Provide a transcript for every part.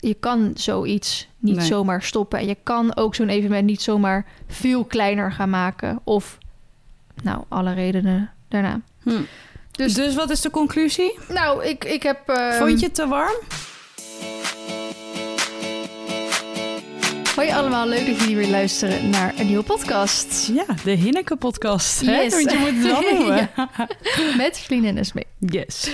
je kan zoiets niet Nee. zomaar stoppen. En je kan ook zo'n evenement niet zomaar veel kleiner gaan maken. Of, nou, alle redenen daarna. Hm. Dus- Dus, wat is de conclusie? Nou, ik, ik heb... ehm, Vond je het te warm? Hoi allemaal, leuk dat jullie weer luisteren naar een nieuwe podcast. Ja, de Hinneke-podcast. hè? Yes. Want je moet het wel noemen. Met vrienden en Smee. Yes.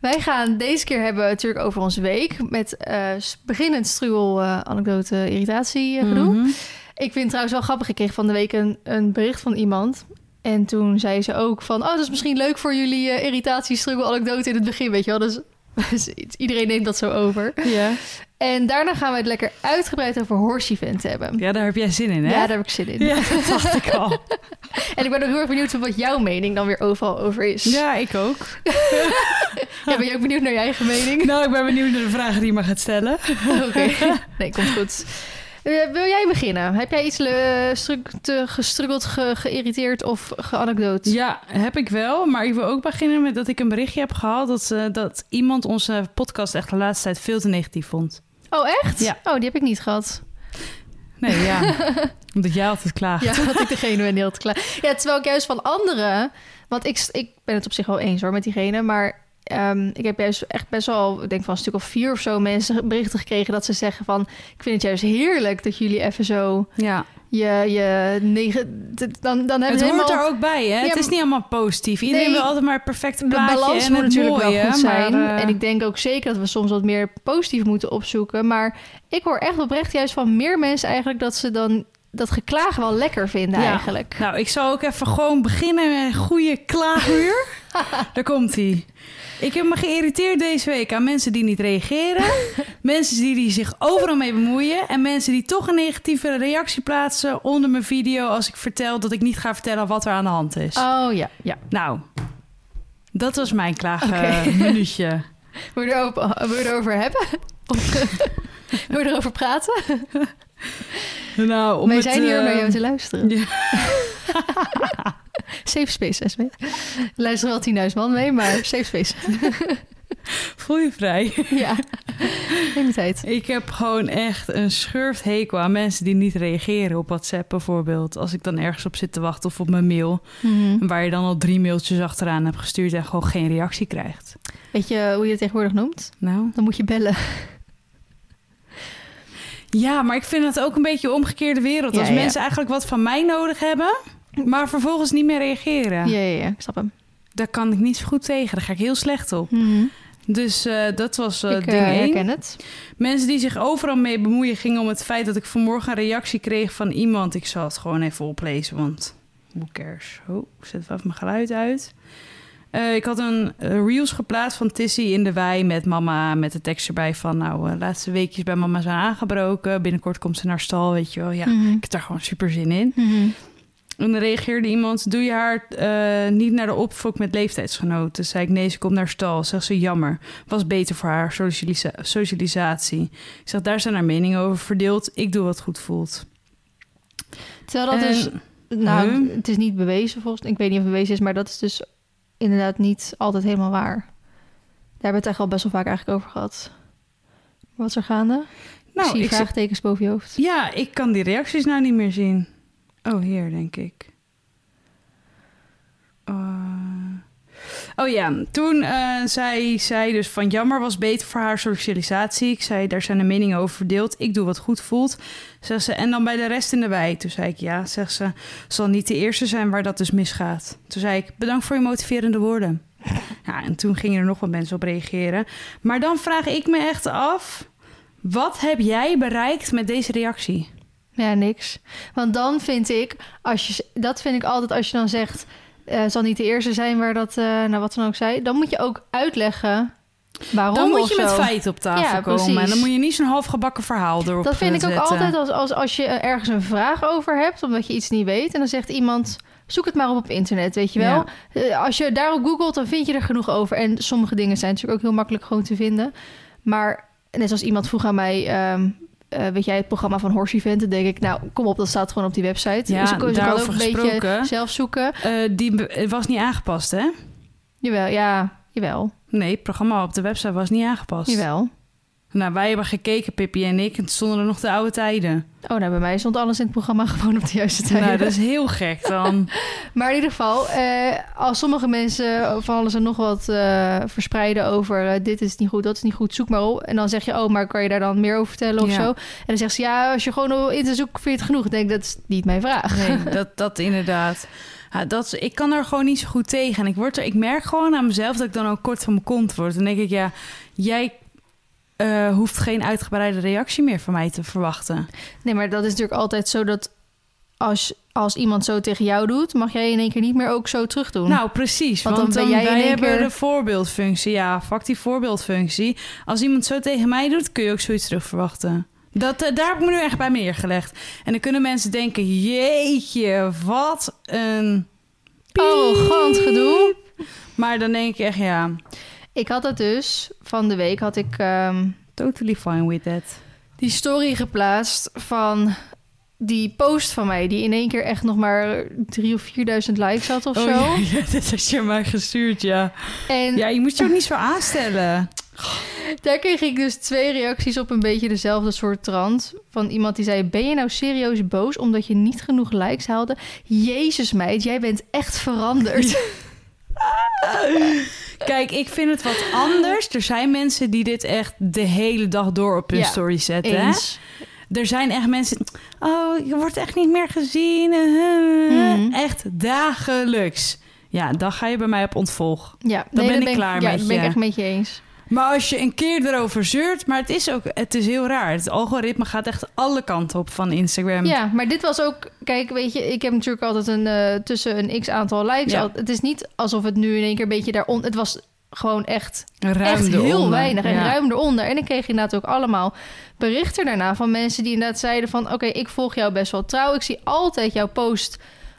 Wij gaan deze keer hebben natuurlijk over onze week. Met s- beginnend struwel, eh, anekdote, irritatie eh, gedoe. Mhm. Ik vind het trouwens wel grappig. Ik kreeg van de week een, een bericht van iemand. En toen zei ze ook van... Oh, dat is misschien leuk voor jullie irritatie, struggle, anekdote in het begin, weet je wel. Dus, dus iedereen neemt dat zo over. Ja. En daarna gaan we het lekker uitgebreid over horse event hebben. ja, daar heb jij zin in, hè? Ja, daar heb ik zin in. Ja, dat dacht ik al. En ik ben ook heel erg benieuwd wat jouw mening dan weer overal over is. Ja, ik ook. Ja, ben je ook benieuwd naar je eigen mening? Nou, ik ben benieuwd naar de vragen die je me gaat stellen. Oké, nee, komt goed. Eh, wil jij beginnen? Heb jij iets gestruggeld, ge- geïrriteerd of geanekdoot? Ja, heb ik wel. Maar ik wil ook beginnen met dat ik een berichtje heb gehad... dat, eh, dat iemand onze podcast echt de laatste tijd veel te negatief vond. Oh, echt? Ja. Oh, die heb ik niet gehad. Nee, ja. Omdat jij altijd klaagt. Ja, dat ik degene ben die heel klaar. Ja, terwijl ik juist van anderen... Want ik, ik ben het op zich wel eens hoor met diegene, maar... ehm, ik heb juist echt best wel, ik denk van een stuk of vier of zo mensen berichten gekregen dat ze zeggen van, ik vind het juist heerlijk dat jullie even zo Ja. je, je negen, dan, dan hebben Het hoort er ook bij, hè? Ja, het is niet allemaal positief. Iedereen Nee, wil altijd maar het perfecte de plaatje balans en moet natuurlijk mooie, wel goed zijn. maar, eh, En ik denk ook zeker dat we soms wat meer positief moeten opzoeken. Maar ik hoor echt oprecht juist van meer mensen eigenlijk dat ze dan dat geklaag wel lekker vinden Ja. eigenlijk. Nou, ik zal ook even gewoon beginnen met een goede klaaguur. Daar komt hij. Ik heb me geïrriteerd deze week aan mensen die niet reageren. mensen die, die zich overal mee bemoeien. En mensen die toch een negatieve reactie plaatsen onder mijn video... als ik vertel dat ik niet ga vertellen wat er aan de hand is. Oh ja, ja. Nou, dat was mijn Oké. klaagminuutje. Wil je erover, wil je erover hebben? Of wil je erover praten? nou, om Wij het, zijn hier om naar eh, jou te luisteren. ja. Safe space, SB. Er luisteren wel 10.000 man mee, maar safe space. Voel je vrij. ja, neem tijd. Ik heb gewoon echt een schurft hekel aan mensen die niet reageren op WhatsApp bijvoorbeeld. Als ik dan ergens op zit te wachten of op mijn mail. Mhm. Waar je dan al drie mailtjes achteraan hebt gestuurd en gewoon geen reactie krijgt. Weet je hoe je het tegenwoordig noemt? Nou. Dan moet je bellen. Ja, maar ik vind het ook een beetje omgekeerde wereld. Ja, Als ja. mensen eigenlijk wat van mij nodig hebben, maar vervolgens niet meer reageren. Ja, ja, ja, ik snap hem. Daar kan ik niet zo goed tegen. Daar ga ik heel slecht op. Mhm. Dus eh, dat was eh ik ding eh, één. herken het. Mensen die zich overal mee bemoeien gingen om het feit dat ik vanmorgen een reactie kreeg van iemand. Ik zal het gewoon even oplezen, want who cares? Oh, ik zet even mijn geluid uit. Ik had een reels geplaatst van Tissy in de wei met mama. Met de tekst erbij van, nou, laatste weekjes bij mama zijn aangebroken. Binnenkort komt ze naar stal, weet je wel. Ja, Mhm. ik heb daar gewoon super zin in. Mhm. En dan reageerde iemand, doe je haar eh, niet naar de opfok met leeftijdsgenoten? Zei ik, nee, ze komt naar stal. Zegt ze, jammer. Was beter voor haar socialisa- socialisatie. Ik zeg, daar zijn haar meningen over verdeeld. Ik doe wat goed voelt. Terwijl dat En- dus... Nou, Huh? het is niet bewezen volgens... Ik weet niet of het bewezen is, maar dat is dus inderdaad niet altijd helemaal waar. Daar hebben we het echt al best wel vaak eigenlijk over gehad. Wat is er gaande? Nou, Zie je ik zeg- vraagtekens boven je hoofd? ja, ik kan die reacties nou niet meer zien. Oh, hier, denk ik. Eh, oh ja, toen eh, zei zij dus van jammer was beter voor haar socialisatie. Ik zei, daar zijn de meningen over verdeeld. Ik doe wat goed voelt. Zegt ze, en dan bij de rest in de wei. Toen zei ik, ja, zegt ze, zal niet de eerste zijn waar dat dus misgaat. Toen zei ik, bedankt voor je motiverende woorden. Ja, en toen gingen er nog wat mensen op reageren. Maar dan vraag ik me echt af, wat heb jij bereikt met deze reactie? Ja, niks. Want dan vind ik, als je, dat vind ik altijd als je dan zegt, eh zal niet de eerste zijn waar dat, eh nou wat dan ook zei, dan moet je ook uitleggen waarom Dan moet je met feiten op tafel Ja, komen. En dan moet je niet zo'n halfgebakken verhaal erop Dat vind ik ook altijd als, als, als je ergens een vraag over hebt, omdat je iets niet weet. En dan zegt iemand, zoek het maar op op internet, weet je wel. Eh, Als je daarop googelt, dan vind je er genoeg over. En sommige dingen zijn natuurlijk ook heel makkelijk gewoon te vinden. Maar net als iemand vroeg aan mij, ehm, eh, weet jij het programma van Horse Event? Dan denk ik, nou, kom op, dat staat gewoon op die website. Ja, dus ik kan ook een beetje zelf zoeken. Eh, die was niet aangepast, hè? Jawel, ja, jawel, Nee, het programma op de website was niet aangepast. jawel. Nou, wij hebben gekeken, Pippi en ik, en toen stonden er nog de oude tijden. Oh, nou, bij mij stond alles in het programma gewoon op de juiste tijd. Nou, dat is heel gek dan. Maar in ieder geval, eh, als sommige mensen van alles en nog wat eh, verspreiden over eh, dit is niet goed, dat is niet goed, zoek maar op. En dan zeg je, oh, maar kan je daar dan meer over vertellen of Ja. zo? En dan zegt ze, ja, als je gewoon op internet zoekt, vind je het genoeg. Ik denk, dat is niet mijn vraag. Nee, dat, dat inderdaad. Ja, dat, ik kan er gewoon niet zo goed tegen. En ik, word er, ik merk gewoon aan mezelf dat ik dan ook kort van mijn kont word. Dan denk ik, ja, jij eh, hoeft geen uitgebreide reactie meer van mij te verwachten. Nee, maar dat is natuurlijk altijd zo dat als, als iemand zo tegen jou doet, mag jij in één keer niet meer ook zo terug doen. Nou, precies. Want Want, dan dan ben jij in wij één hebben keer- de voorbeeldfunctie. Ja, fuck die voorbeeldfunctie. Als iemand zo tegen mij doet, kun je ook zoiets terug verwachten. Dat, eh, daar heb ik me nu echt bij neergelegd. En dan kunnen mensen denken, jeetje, wat een... Arrogant gedoe. Maar dan denk ik echt, ja, Ik had het dus, van de week had ik ehm, totally fine with that. die story geplaatst van die post van mij... die in één keer echt nog maar drie of 4.000 likes had of zo. Oh, ja, ja, dat had je mij gestuurd, ja. En Ja, je moet je ook niet zo aanstellen. daar kreeg ik dus twee reacties op een beetje dezelfde soort trant. Van iemand die zei, ben je nou serieus boos omdat je niet genoeg likes haalde? Jezus meid, jij bent echt veranderd. Kijk, ik vind het wat anders. Er zijn mensen die dit echt de hele dag door op hun Ja, story zetten. hè? Er zijn echt mensen... Oh, je wordt echt niet meer gezien. eh, Mhm. Echt dagelijks. Ja, dan ga je bij mij op ontvolg. Ja, ben daar ik klaar ja, met dat ben ik je. echt met je eens. Maar als je een keer erover zeurt... Maar het is ook... Het is heel raar. Het algoritme gaat echt alle kanten op van Instagram. Ja, maar dit was ook... Kijk, weet je, ik heb natuurlijk altijd een... eh, tussen een x-aantal likes. Ja. Al- Het is niet alsof het nu in één keer een beetje daaronder... Het was gewoon echt, Ruim echt heel weinig en Ja. ruim eronder. En ik kreeg inderdaad ook allemaal berichten daarna van mensen die inderdaad zeiden van... Oké, ik volg jou best wel trouw. Ik zie altijd jouw post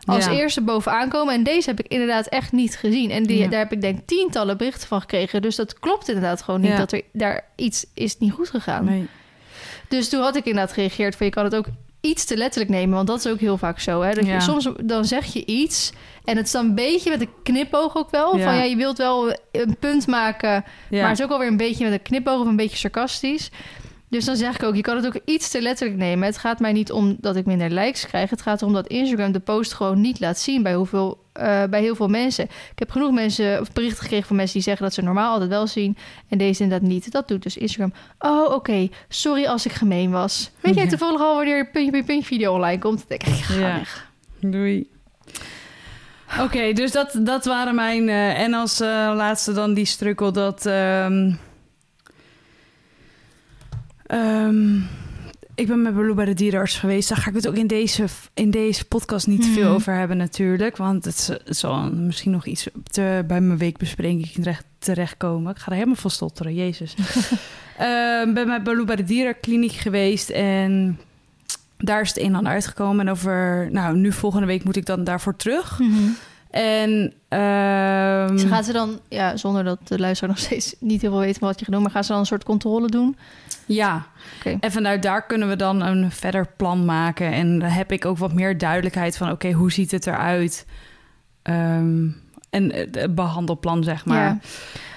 als Ja. eerste bovenaan komen. En deze heb ik inderdaad echt niet gezien. En die, Ja. daar heb ik denk tientallen berichten van gekregen. Dus dat klopt inderdaad gewoon niet Ja. dat er daar iets is niet goed gegaan. Nee. Dus toen had ik inderdaad gereageerd van je kan het ook iets te letterlijk nemen, want dat is ook heel vaak zo. Hè? Dat je, soms dan zeg je iets en het is dan een beetje met een knipoog ook wel. Van ja, je wilt wel een punt maken, maar het is ook alweer een beetje met een knipoog of een beetje sarcastisch. Dus dan zeg ik ook, je kan het ook iets te letterlijk nemen. Het gaat mij niet om dat ik minder likes krijg. Het gaat erom dat Instagram de post gewoon niet laat zien bij, hoeveel, eh, bij heel veel mensen. Ik heb genoeg mensen, of berichten gekregen van mensen die zeggen dat ze normaal altijd wel zien. En deze inderdaad niet. Dat doet dus Instagram. Oh, oké. Sorry als ik gemeen was. Weet jij toevallig al wanneer puntje bij puntje video online komt? Dan denk ik, ga Ja. weg. Doei. Oké, dus dat, dat waren mijn... eh, en als eh, laatste dan die strukkel dat... ehm, ehm, ik ben met Baloo bij de dierenarts geweest. Daar ga ik het ook in deze, in deze podcast niet veel Mhm. over hebben natuurlijk. Want het, zal misschien nog iets te, bij mijn weekbespreking terecht, terechtkomen. Ik ga er helemaal van stotteren, jezus. Ehm ben met Baloo bij de dierenkliniek geweest en... Daar is het een en ander uitgekomen. En over, nou, nu volgende week moet ik dan daarvoor terug. En Dus gaan ze dan, ja, zonder dat de luisteraar nog steeds niet heel veel weet van wat je gedaan, maar gaan ze dan een soort controle doen? ja, en vanuit daar kunnen we dan een verder plan maken. En dan heb ik ook wat meer duidelijkheid van, oké, hoe ziet het eruit? Ehm, en het behandelplan, zeg maar. Ja.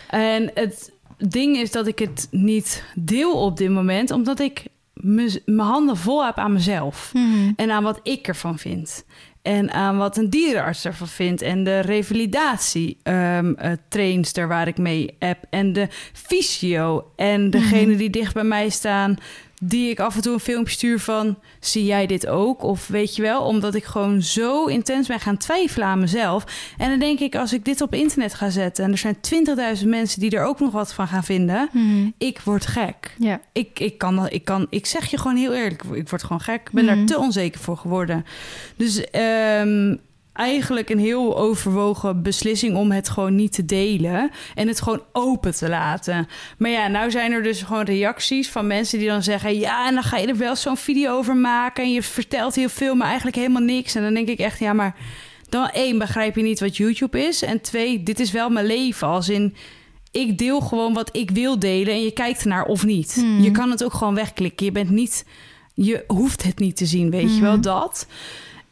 En het ding is dat ik het niet deel op dit moment, omdat ik mijn handen vol heb aan mezelf. En aan wat ik ervan vind. En aan wat een dierenarts ervan vindt. En de revalidatie ehm eh, trainster waar ik mee heb. En de fysio. En degene die dicht bij mij staan. Die ik af en toe een filmpje stuur van... zie jij dit ook? Of weet je wel, omdat ik gewoon zo intens ben gaan twijfelen aan mezelf. En dan denk ik, als ik dit op internet ga zetten... en er zijn 20.000 mensen die er ook nog wat van gaan vinden... ik word gek. Ja. Ik, ik, kan, dat- ik, kan, ik zeg je gewoon heel eerlijk, ik word gewoon gek. Ik ben Mhm. daar te onzeker voor geworden. Dus ehm, eigenlijk een heel overwogen beslissing om het gewoon niet te delen. En het gewoon open te laten. Maar ja, nou zijn er dus gewoon reacties van mensen die dan zeggen... ja, en dan ga je er wel zo'n video over maken... en je vertelt heel veel, maar eigenlijk helemaal niks. En dan denk ik echt, ja, maar... Dan één, begrijp je niet wat YouTube is. En twee, dit is wel mijn leven. Als in, ik deel gewoon wat ik wil delen en je kijkt ernaar of niet. Hmm. Je kan het ook gewoon wegklikken. Je bent niet, je hoeft het niet te zien, weet je Hmm. wel dat.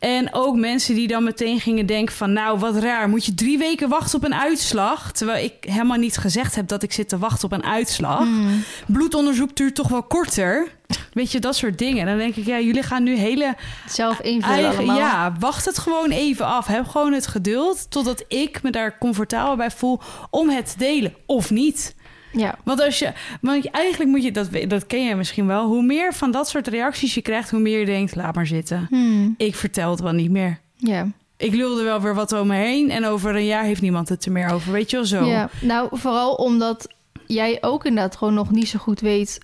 En ook mensen die dan meteen gingen denken van... nou, wat raar, moet je drie weken wachten op een uitslag? Terwijl ik helemaal niet gezegd heb dat ik zit te wachten op een uitslag. Hmm. Bloedonderzoek duurt toch wel korter? Weet je, dat soort dingen. Dan denk ik, ja, jullie gaan nu hele... Zelf invullen eigen- ja, wacht het gewoon even af. Heb gewoon het geduld totdat ik me daar comfortabel bij voel... om het te delen, of niet. Ja. Want als je, want eigenlijk moet je, dat, dat ken je misschien wel, hoe meer van dat soort reacties je krijgt, hoe meer je denkt, laat maar zitten. Hmm. Ik vertel het wel niet meer. Ja. Ik lulde wel weer wat om me heen en over een jaar heeft niemand het er meer over. Weet je wel zo? Ja, nou vooral omdat jij ook inderdaad gewoon nog niet zo goed weet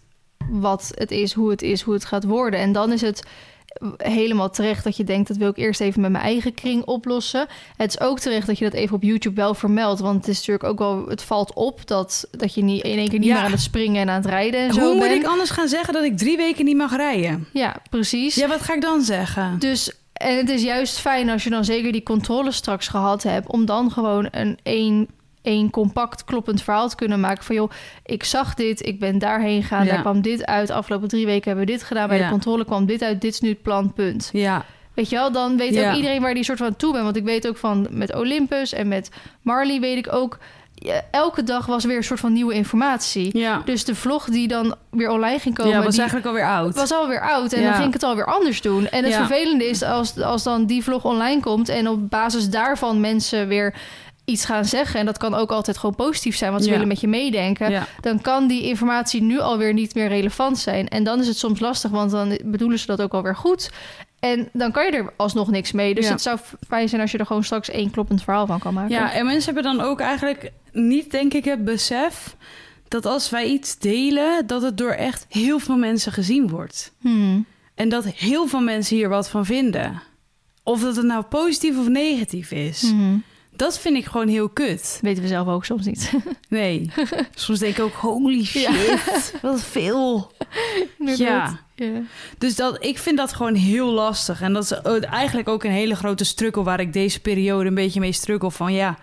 wat het is, hoe het is, hoe het gaat worden. En dan is het helemaal terecht dat je denkt dat wil ik eerst even met mijn eigen kring oplossen. Het is ook terecht dat je dat even op YouTube wel vermeldt, want het is natuurlijk ook wel het valt op dat dat je niet in één keer niet Ja. meer aan het springen en aan het rijden en zo Hoe moet bent. ik anders gaan zeggen dat ik drie weken niet mag rijden? Ja, precies. Ja, wat ga ik dan zeggen? Dus en het is juist fijn als je dan zeker die controle straks gehad hebt, om dan gewoon een één, één compact kloppend verhaal te kunnen maken van joh, ik zag dit, ik ben daarheen gegaan, Ja. daar kwam dit uit, afgelopen drie weken hebben we dit gedaan, bij Ja. de controle kwam dit uit, dit is nu het plan, punt. Ja, Weet je wel, dan weet ook iedereen waar die soort van toe bent. Want ik weet ook van met Olympus en met Marley weet ik ook, elke dag was weer een soort van nieuwe informatie. ja. Dus de vlog die dan weer online ging komen, ja, was die, eigenlijk alweer oud. was alweer oud en Ja. dan ging ik het alweer anders doen. En het vervelende is als, als dan die vlog online komt en op basis daarvan mensen weer iets gaan zeggen. En dat kan ook altijd gewoon positief zijn, want ze Ja. willen met je meedenken. Ja. Dan kan die informatie nu alweer niet meer relevant zijn. En dan is het soms lastig, want dan bedoelen ze dat ook alweer goed. En dan kan je er alsnog niks mee. Dus Ja. het zou fijn zijn als je er gewoon straks één kloppend verhaal van kan maken. Ja, en mensen hebben dan ook eigenlijk niet, denk ik, het besef dat als wij iets delen, dat het door echt heel veel mensen gezien wordt. Hmm. En dat heel veel mensen hier wat van vinden. Of dat het nou positief of negatief is. Hmm. Dat vind ik gewoon heel kut. Weten we zelf ook soms niet. Nee. Soms denk ik ook, holy shit, wat veel. Ja. Ja. Dus dat, ik vind dat gewoon heel lastig. En dat is eigenlijk ook een hele grote struggle waar ik deze periode een beetje mee struggle. Van ja,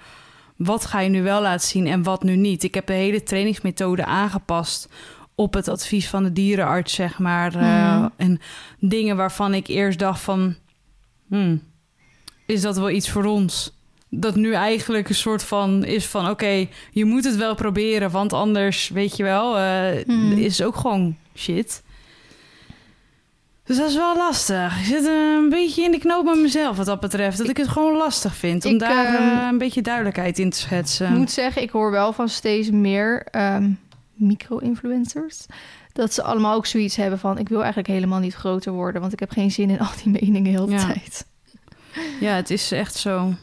wat ga je nu wel laten zien en wat nu niet? Ik heb de hele trainingsmethode aangepast op het advies van de dierenarts, zeg maar. Eh, Mhm. en dingen waarvan ik eerst dacht van... Hmm, is dat wel iets voor ons? Dat nu eigenlijk een soort van is van... oké, je moet het wel proberen, want anders, weet je wel... eh, Mhm. is ook gewoon shit. Dus dat is wel lastig. Ik zit eh, een beetje in de knoop met mezelf wat dat betreft. Dat ik het gewoon lastig vind om Ik, daar eh, een beetje duidelijkheid in te schetsen. Ik moet zeggen, ik hoor wel van steeds meer ehm, micro-influencers. Dat ze allemaal ook zoiets hebben van... ik wil eigenlijk helemaal niet groter worden... want ik heb geen zin in al die meningen heel de Ja. tijd. Ja, het is echt zo.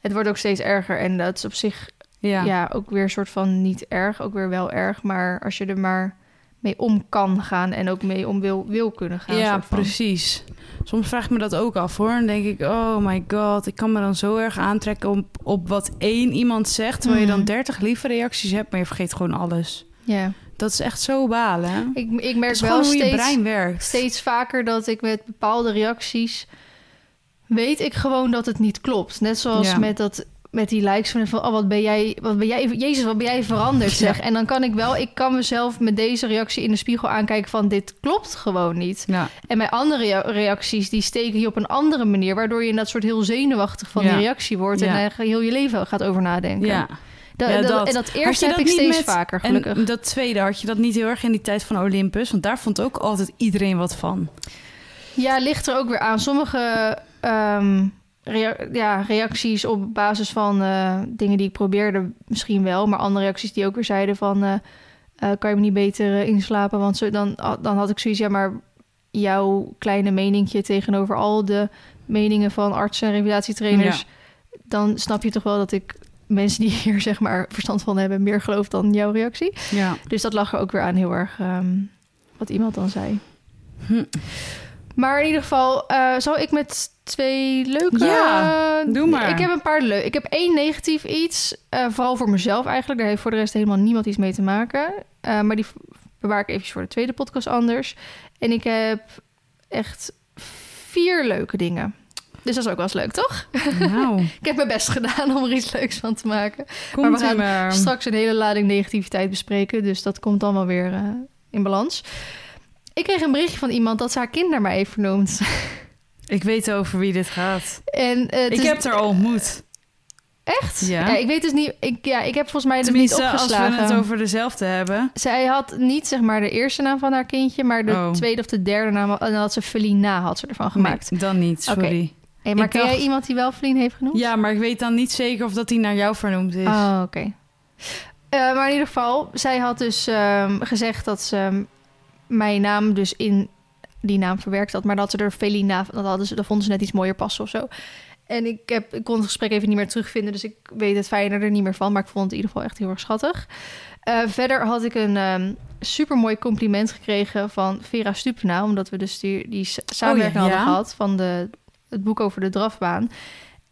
Het wordt ook steeds erger en dat is op zich Ja, ja. ook weer een soort van niet erg. Ook weer wel erg, maar als je er maar mee om kan gaan... en ook mee om wil, wil kunnen gaan. ja precies. Soms vraag ik me dat ook af hoor. Dan denk ik, oh my god, ik kan me dan zo erg aantrekken op, op wat één iemand zegt. Terwijl je dan Mhm. 30 lieve reacties hebt, maar je vergeet gewoon alles. Ja, Dat is echt zo balen. ik, ik merk wel hoe steeds... je brein werkt. steeds vaker dat ik met bepaalde reacties weet ik gewoon dat het niet klopt. Net zoals Ja. met dat met die likes van, van oh wat ben jij wat ben jij Jezus wat ben jij veranderd zeg. Ja. En dan kan ik wel ik kan mezelf met deze reactie in de spiegel aankijken van dit klopt gewoon niet. Ja, En mijn andere rea- reacties die steken je op een andere manier waardoor je in dat soort heel zenuwachtig van Ja. die reactie wordt en heel je leven gaat over nadenken. ja. Da- Ja, dat, dat. En dat eerste heb dat ik steeds met- vaker gelukkig. En dat tweede, had je dat niet heel erg in die tijd van Olympus? Want daar vond ook altijd iedereen wat van. Ja, ligt er ook weer aan. Sommige ehm, rea- ja, reacties op basis van eh, dingen die ik probeerde misschien wel. Maar andere reacties die ook weer zeiden van... eh, eh, kan je me niet beter inslapen? Want zo, dan, dan had ik zoiets, ja, maar jouw kleine meningje tegenover al de meningen van artsen en revalidatietrainers... dan snap je toch wel dat ik mensen die hier zeg maar verstand van hebben... meer geloof dan jouw reactie. Ja. Dus dat lag er ook weer aan heel erg ehm, wat iemand dan zei. Hm. Maar in ieder geval, eh zal ik met twee leuke... Ja, eh, doe maar. Ik heb een paar leuke. Ik heb één negatief iets. eh, vooral voor mezelf eigenlijk. Daar heeft voor de rest helemaal niemand iets mee te maken. Maar die bewaar ik even voor de tweede podcast anders. En ik heb echt vier leuke dingen. Dus dat is ook wel eens leuk, toch? Nou, Ik heb mijn best gedaan om er iets leuks van te maken. komt we gaan maar. Straks een hele lading negativiteit bespreken. Dus dat komt dan wel weer in balans. Ik kreeg een berichtje van iemand dat ze haar kind naar mij heeft vernoemd. Ik weet over wie dit gaat. En, eh, Ik is- heb haar al ontmoet. Echt? Ja. ik weet dus niet... Ik, ja, ik heb volgens mij het niet Tenminste, als opgeslagen. we het over dezelfde hebben. Zij had niet zeg maar de eerste naam van haar kindje, maar de Oh. tweede of de derde naam. En dan had ze Felina had ze ervan gemaakt. Nee, dan niet, sorry. Hey, maar Ik ken dacht- jij iemand die wel Feline heeft genoemd? Ja, maar ik weet dan niet zeker of dat die naar jou vernoemd is. Oh, oké. Eh, maar in ieder geval, zij had dus ehm, gezegd dat ze ehm, mijn naam dus in die naam verwerkt had. Maar dat ze er Felina, dat, hadden ze, dat vonden ze net iets mooier passen of zo. En ik, heb, ik kon het gesprek even niet meer terugvinden, dus ik weet het fijner er niet meer van. Maar ik vond het in ieder geval echt heel erg schattig. Eh, verder had ik een ehm super mooi compliment gekregen van Vera Stupena. Omdat we dus die, samenwerking Oh ja, hadden ja. gehad van de, het boek over de drafbaan.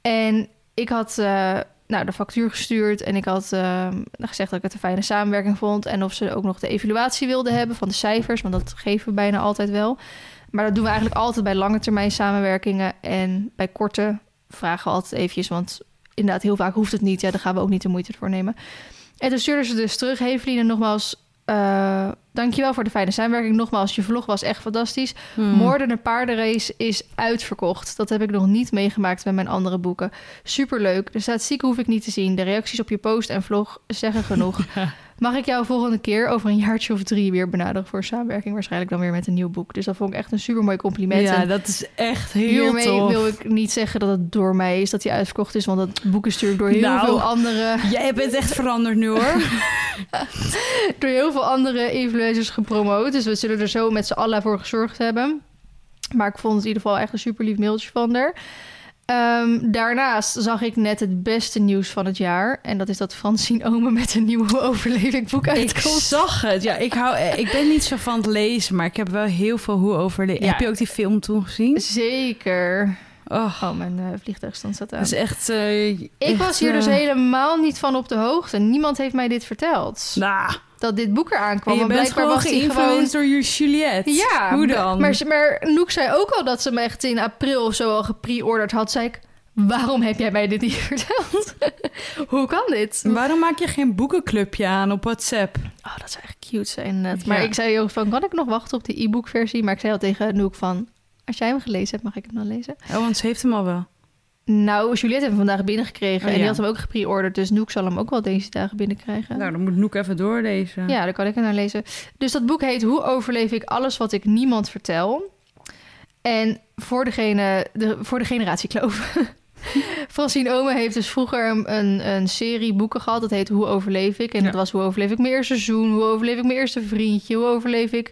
En ik had eh, nou, de factuur gestuurd en ik had eh, gezegd dat ik het een fijne samenwerking vond. En of ze ook nog de evaluatie wilden hebben van de cijfers, want dat geven we bijna altijd wel. Maar dat doen we eigenlijk altijd bij lange termijn samenwerkingen. En bij korte vragen altijd eventjes, want inderdaad heel vaak hoeft het niet. Ja, daar gaan we ook niet de moeite voor nemen. En toen stuurde ze dus terug, Heveline, nogmaals... eh dankjewel voor de fijne samenwerking. Nogmaals, je vlog was echt fantastisch. Hmm. Moordende paardenrace is uitverkocht. Dat heb ik nog niet meegemaakt met mijn andere boeken. Superleuk. De statistiek hoef ik niet te zien. De reacties op je post en vlog zeggen genoeg. Mag ik jou volgende keer over een jaartje of drie weer benaderen voor samenwerking? Waarschijnlijk dan weer met een nieuw boek. Dus dat vond ik echt een supermooi compliment. Ja, En dat is echt heel hiermee tof. wil ik niet zeggen dat het door mij is dat hij uitverkocht is. Want dat boek is natuurlijk door heel Nou. veel andere... Jij bent echt veranderd nu hoor. door heel veel andere influencers gepromoot. Dus we zullen er zo met z'n allen voor gezorgd hebben. Maar ik vond het in ieder geval echt een super lief mailtje van haar. Ehm, daarnaast zag ik net het beste nieuws van het jaar. En dat is dat Francine Omen met een nieuwe overleving boek ik uitkomt. zag het. Ja, ik, hou, eh, ik ben niet zo van het lezen, maar ik heb wel heel veel hoe overleven. Ja. Heb je ook die film toen gezien? Zeker. Oh, Oh, mijn eh, vliegtuigstand staat aan. dat is echt... eh, ik echt, was hier dus helemaal niet van op de hoogte. Niemand heeft mij dit verteld. Nou, Dat dit boek eraan kwam. en je bent gewoon geïnfluenced door Juliette. Ja, Hoe dan? Maar, maar Noek zei ook al dat ze me echt in april of zo al gepre-orderd had. Zei ik, waarom heb jij mij dit niet verteld? Hoe kan dit? Waarom maak je geen boekenclubje aan op WhatsApp? Oh, dat zou echt cute zijn. net. Maar Ja. ik zei ook van, kan ik nog wachten op de e-book versie? Maar ik zei al tegen Noek van, als jij hem gelezen hebt, mag ik hem dan lezen? Oh, want ze heeft hem al wel. Nou, Juliette heeft hem vandaag binnengekregen. Oh, en die had hem ook gepre-orderd. Dus Noek zal hem ook wel deze dagen binnenkrijgen. Nou, dan moet Noek even doorlezen. Ja, dan kan ik hem naar lezen. Dus dat boek heet Hoe overleef ik alles wat ik niemand vertel? En voor, degene, de, voor de generatiekloof. Francine Ome heeft dus vroeger een, een, een serie boeken gehad. Dat heet Hoe overleef ik? En Ja. dat was Hoe overleef ik mijn eerste seizoen? Hoe overleef ik mijn eerste vriendje? Hoe overleef ik...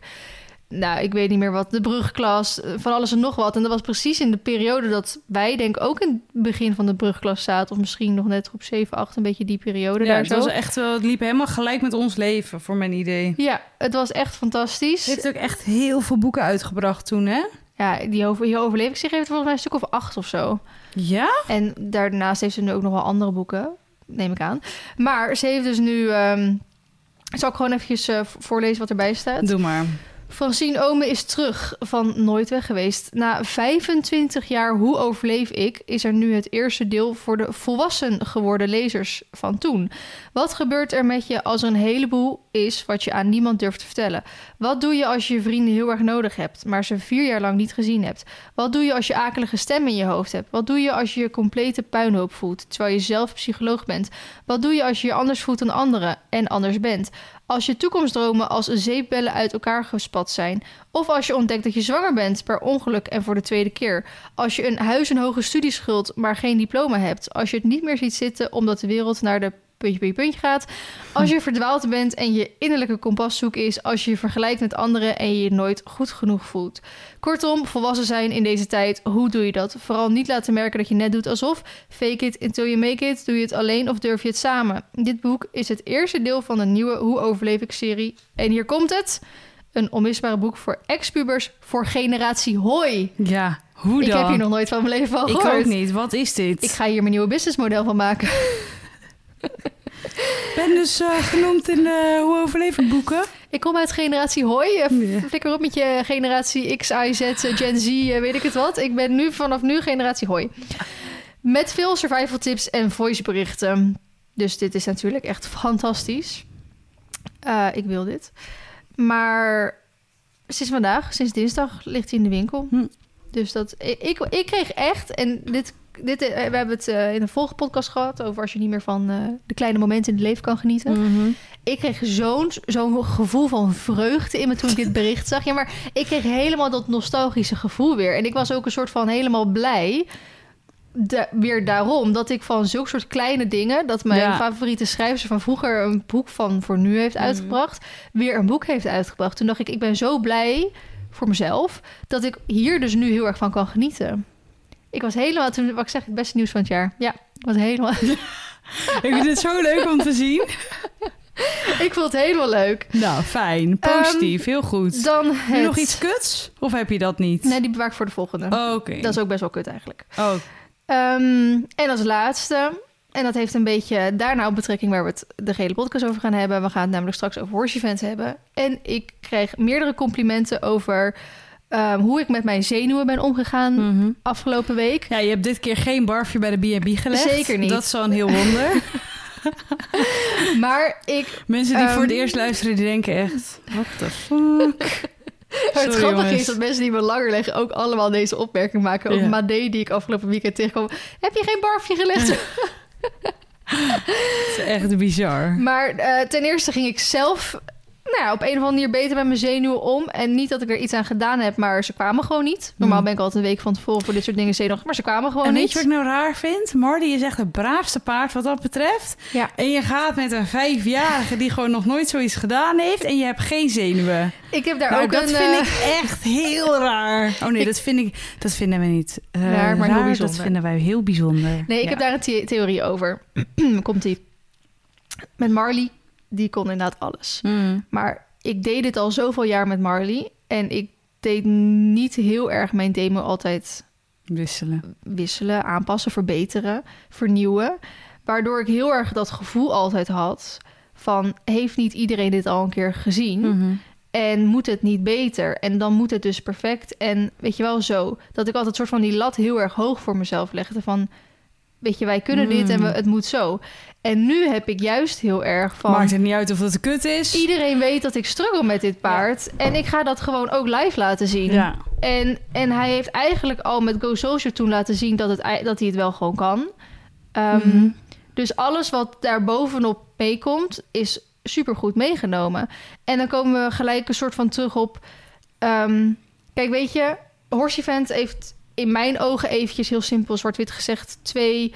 Nou, ik weet niet meer wat. De brugklas, eh, van alles en nog wat. En dat was precies in de periode dat wij denk ik ook in het begin van de brugklas zaten. Of misschien nog net op 7, 8, een beetje die periode Ja, daar het, was echt wel, het liep helemaal gelijk met ons leven, voor mijn idee. Ja, het was echt fantastisch. Ze heeft ook echt heel veel boeken uitgebracht toen, hè? Ja, die over, die overleef ik zich heeft volgens mij een stuk of acht of zo. Ja? En daarnaast heeft ze nu ook nog wel andere boeken, neem ik aan. Maar ze heeft dus nu... ehm, zal ik gewoon eventjes eh, voorlezen wat erbij staat? Doe maar. Francine Ome is terug van Nooit Weg geweest. Na 25 jaar Hoe overleef ik... is er nu het eerste deel voor de volwassen geworden lezers van toen. Wat gebeurt er met je als er een heleboel is... wat je aan niemand durft te vertellen? Wat doe je als je je vrienden heel erg nodig hebt... maar ze vier jaar lang niet gezien hebt? Wat doe je als je akelige stem in je hoofd hebt? Wat doe je als je je complete puinhoop voelt... terwijl je zelf psycholoog bent? Wat doe je als je je anders voelt dan anderen en anders bent? Als je toekomstdromen als zeepbellen uit elkaar gespat zijn. Of als je ontdekt dat je zwanger bent per ongeluk en voor de tweede keer. Als je een huizenhoge studieschuld maar geen diploma hebt. Als je het niet meer ziet zitten omdat de wereld naar de puntje, puntje, puntje gaat. Als je verdwaald bent en je innerlijke kompas zoek is. Als je je vergelijkt met anderen en je je nooit goed genoeg voelt. Kortom, volwassen zijn in deze tijd, hoe doe je dat? Vooral niet laten merken dat je net doet alsof. Fake it until you make it. Doe je het alleen of durf je het samen? Dit boek is het eerste deel van de nieuwe Hoe overleef ik serie. En hier komt het. Een onmisbaar boek voor ex-pubers voor generatie hoi. Ja, hoe Ik dan? heb hier nog nooit van mijn leven van Ik gehoord. ook niet. Wat is dit? Ik ga hier mijn nieuwe businessmodel van maken. ben dus eh, genoemd in de Hoe overleef ik boeken. Ik kom uit generatie hoi. Eh. Flikker op met je generatie X, Y, Z, eh, Gen Z, eh, weet ik het wat. Ik ben nu vanaf nu generatie hoi. Met veel survival tips en voiceberichten. Dus dit is natuurlijk echt fantastisch. Eh, ik wil dit. Maar sinds vandaag, sinds dinsdag, ligt hij in de winkel. Dus dat, ik, ik kreeg echt, en dit, dit, eh, we hebben het eh, in een vorige podcast gehad over als je niet meer van eh, de kleine momenten in het leven kan genieten. Mhm. Ik kreeg zo'n zo'n gevoel van vreugde in me toen ik dit bericht zag. Ja, maar ik kreeg helemaal dat nostalgische gevoel weer. En ik was ook een soort van helemaal blij. Weer daarom dat ik van zulke soort kleine dingen, dat mijn Ja. favoriete schrijver van vroeger een boek van voor nu heeft Mhm. uitgebracht, weer een boek heeft uitgebracht. Toen dacht ik, ik ben zo blij voor mezelf dat ik hier dus nu heel erg van kan genieten. Ik was helemaal, toen, wat ik zeg, het beste nieuws van het jaar. Ja, ik was helemaal, Ik vind het zo leuk om te zien. ik vond het helemaal leuk. Nou, fijn. Positief. heel goed. Dan het... nog iets kuts? Of heb je dat niet? Nee, die bewaar ik voor de volgende. Oh, Oké. Dat is ook best wel kut eigenlijk. Oh, Ehm, en als laatste, en dat heeft een beetje daarna op betrekking waar we het de hele podcast over gaan hebben. We gaan het namelijk straks over horse events hebben. En ik kreeg meerdere complimenten over ehm, hoe ik met mijn zenuwen ben omgegaan mhm. afgelopen week. Ja, je hebt dit keer geen barfje bij de B&B gelegd. Zeker niet. Dat is al een heel wonder. Maar ik, Mensen die Ehm. voor het eerst luisteren, die denken echt... What the fuck? het grappige jongens. is dat mensen die me langer leggen ook allemaal deze opmerking maken. Ook Ja. Made die ik afgelopen weekend tegenkwam. Heb je geen barfje gelegd? Het is echt bizar. Maar eh, ten eerste ging ik zelf nou, ja, op een of andere manier beter met mijn zenuwen om. En niet dat ik er iets aan gedaan heb, maar ze kwamen gewoon niet. Normaal Hmm. ben ik altijd een week van tevoren voor dit soort dingen zenuwachtig, maar ze kwamen gewoon en weet niet. je wat ik nou raar vind? Marty is echt het braafste paard wat dat betreft. Ja. En je gaat met een vijfjarige die gewoon nog nooit zoiets gedaan heeft... en je hebt geen zenuwen. Ik heb daar Nou, ook dat een... vind eh, ik echt heel raar. Oh nee, Ik- dat, vind ik, dat vinden we niet eh, Raar, maar heel raar. bijzonder. Dat vinden wij heel bijzonder. Nee, ik Ja. heb daar een the- theorie over. Komt die. Met Marley, die kon inderdaad alles. Mm. Maar ik deed dit al zoveel jaar met Marley. En ik deed niet heel erg mijn demo altijd Wisselen. wisselen, aanpassen, verbeteren, vernieuwen. Waardoor ik heel erg dat gevoel altijd had van... heeft niet iedereen dit al een keer gezien? Mhm. En moet het niet beter? En dan moet het dus perfect. En weet je wel zo, dat ik altijd soort van die lat heel erg hoog voor mezelf legde. Van, weet je, wij kunnen dit en we, Mm. het moet zo. En nu heb ik juist heel erg van... Maakt het niet uit of het kut is. Iedereen weet dat ik struggle met dit paard. En ik ga dat gewoon ook live laten zien. Ja. En, en hij heeft eigenlijk al met Go Social toen laten zien dat, het, dat hij het wel gewoon kan. Mhm. Dus alles wat daar bovenop meekomt, is supergoed meegenomen. En dan komen we gelijk een soort van terug op... ehm, kijk, weet je, Horse Event heeft in mijn ogen eventjes heel simpel zwart-wit gezegd... twee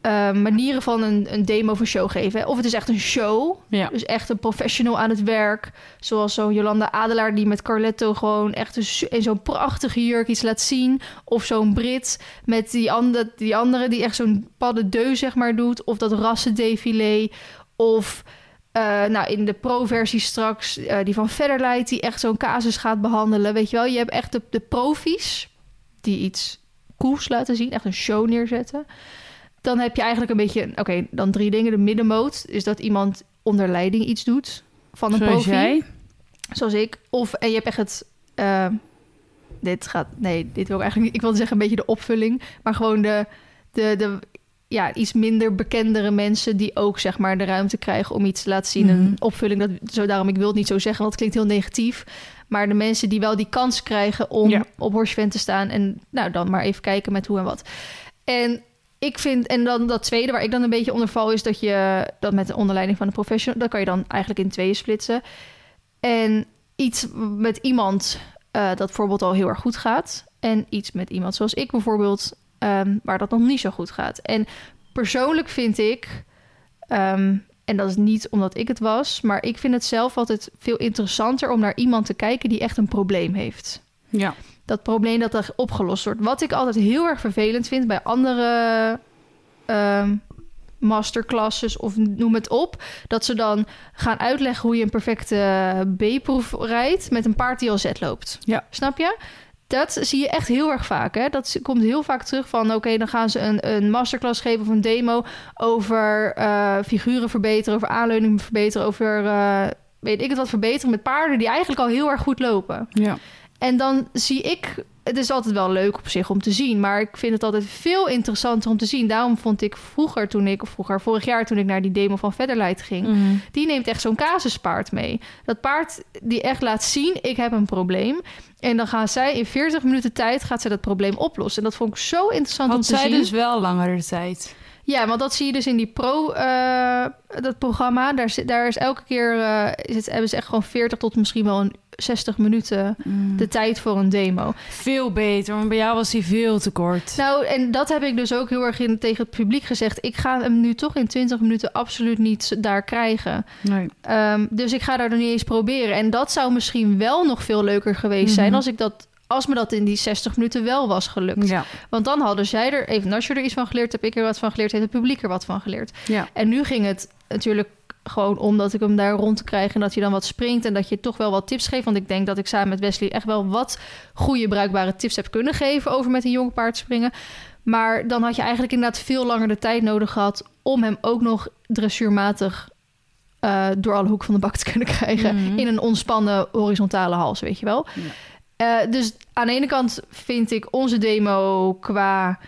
eh, manieren van een, een demo of een show geven. Of het is echt een show, Ja. dus echt een professional aan het werk. Zoals zo'n Jolanda Adelaar die met Carletto gewoon echt een, in zo'n prachtige jurk iets laat zien. Of zo'n Brit met die, andere die andere die echt zo'n padden deu zeg maar doet. Of dat rassendefilé. Of eh, nou, in de pro-versie straks eh, die van Federlight die echt zo'n casus gaat behandelen. Weet je wel, je hebt echt de, de profies die iets cools laten zien. Echt een show neerzetten. Dan heb je eigenlijk een beetje, oké, dan drie dingen. De middenmoot is dat iemand onder leiding iets doet van een Zoals profi. jij. Zoals ik. Of en je hebt echt het. eh, dit gaat. Nee, dit wil ik eigenlijk niet. Ik wilde zeggen een beetje de opvulling. Maar gewoon de. de, de ja, iets minder bekendere mensen die ook zeg maar de ruimte krijgen om iets te laten zien. Mhm. Een opvulling. Dat, zo daarom, ik wil het niet zo zeggen, want het klinkt heel negatief. Maar de mensen die wel die kans krijgen om Ja. op Horsevent te staan. En nou, dan maar even kijken met hoe en wat. En ik vind, en dan dat tweede waar ik dan een beetje onder val, is dat je dat met de onderleiding van een professional, dat kan je dan eigenlijk in tweeën splitsen. En iets met iemand eh, dat bijvoorbeeld al heel erg goed gaat. En iets met iemand zoals ik bijvoorbeeld, ehm, waar dat nog niet zo goed gaat. En persoonlijk vind ik, ehm, en dat is niet omdat ik het was, maar ik vind het zelf altijd veel interessanter om naar iemand te kijken die echt een probleem heeft Ja. Dat probleem dat er opgelost wordt. Wat ik altijd heel erg vervelend vind bij andere ehm, masterclasses of noem het op, dat ze dan gaan uitleggen hoe je een perfecte B-proef rijdt met een paard die al Z loopt. Ja. Snap je? Dat zie je echt heel erg vaak. Hè? Dat komt heel vaak terug van... oké, dan gaan ze een, een masterclass geven of een demo... over eh, figuren verbeteren, over aanleuningen verbeteren... over, eh, weet ik het wat, verbeteren met paarden... die eigenlijk al heel erg goed lopen. Ja. En dan zie ik, het is altijd wel leuk op zich om te zien, maar ik vind het altijd veel interessanter om te zien. Daarom vond ik vroeger, toen ik, of vroeger, vorig jaar toen ik naar die demo van Federlight ging, Mhm. die neemt echt zo'n casuspaard mee. Dat paard die echt laat zien, ik heb een probleem. En dan gaan zij in 40 minuten tijd gaat zij dat probleem oplossen. En dat vond ik zo interessant om Want te zij zien. dus wel langere tijd. Ja, want dat zie je dus in die pro, eh, dat programma. Daar, zit- daar is elke keer, eh, is het, hebben ze echt gewoon 40 tot misschien wel een 60 minuten de tijd voor een demo. Veel beter, want bij jou was hij veel te kort. Nou, en dat heb ik dus ook heel erg in, tegen het publiek gezegd. Ik ga hem nu toch in 20 minuten absoluut niet daar krijgen. Nee. Ehm, dus ik ga daar nog niet eens proberen. En dat zou misschien wel nog veel leuker geweest zijn Mhm. als ik dat. Als me dat in die 60 minuten wel was gelukt. Ja. Want dan hadden zij er, even als je er iets van geleerd, heb ik er wat van geleerd, heeft het publiek er wat van geleerd. ja. En nu ging het natuurlijk gewoon om dat ik hem daar rond te krijgen en dat je dan wat springt en dat je toch wel wat tips geeft. Want ik denk dat ik samen met Wesley echt wel wat goede bruikbare tips heb kunnen geven over met een jong paard springen. Maar dan had je eigenlijk inderdaad veel langer de tijd nodig gehad om hem ook nog dressuurmatig eh, door alle hoek van de bak te kunnen krijgen. Mhm. In een ontspannen horizontale hals, weet je wel. Eh, dus aan de ene kant vind ik onze demo qua,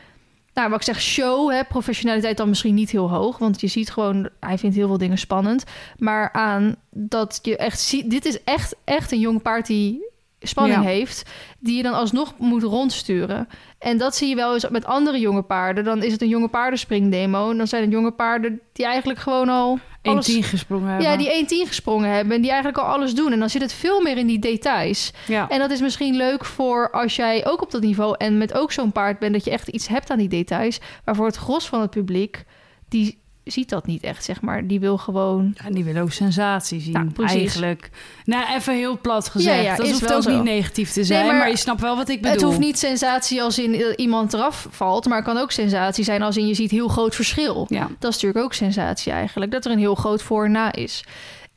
nou wat ik zeg, show, hè, professionaliteit dan misschien niet heel hoog. Want je ziet gewoon, hij vindt heel veel dingen spannend. Maar aan dat je echt ziet, dit is echt, echt een jong paard die spanning Ja. heeft, die je dan alsnog moet rondsturen. En dat zie je wel eens met andere jonge paarden. Dan is het een jonge paardenspringdemo. En dan zijn het jonge paarden die eigenlijk gewoon al 1-10 gesprongen hebben. ja, die 1-10 gesprongen hebben en die eigenlijk al alles doen. En dan zit het veel meer in die details. Ja. En dat is misschien leuk voor als jij ook op dat niveau en met ook zo'n paard bent, dat je echt iets hebt aan die details. Maar voor het gros van het publiek, die ziet dat niet echt, zeg maar. Die wil gewoon. En die willen ook sensatie zien, Ja, precies. eigenlijk. Nou, even heel plat gezegd. Ja, ja, dat hoeft wel ook zo. niet negatief te zijn, maar maar, je snapt wel wat ik bedoel. Het hoeft niet sensatie als in iemand eraf valt, maar het kan ook sensatie zijn als in je ziet heel groot verschil. Ja. Dat is natuurlijk ook sensatie eigenlijk, dat er een heel groot voor en na is.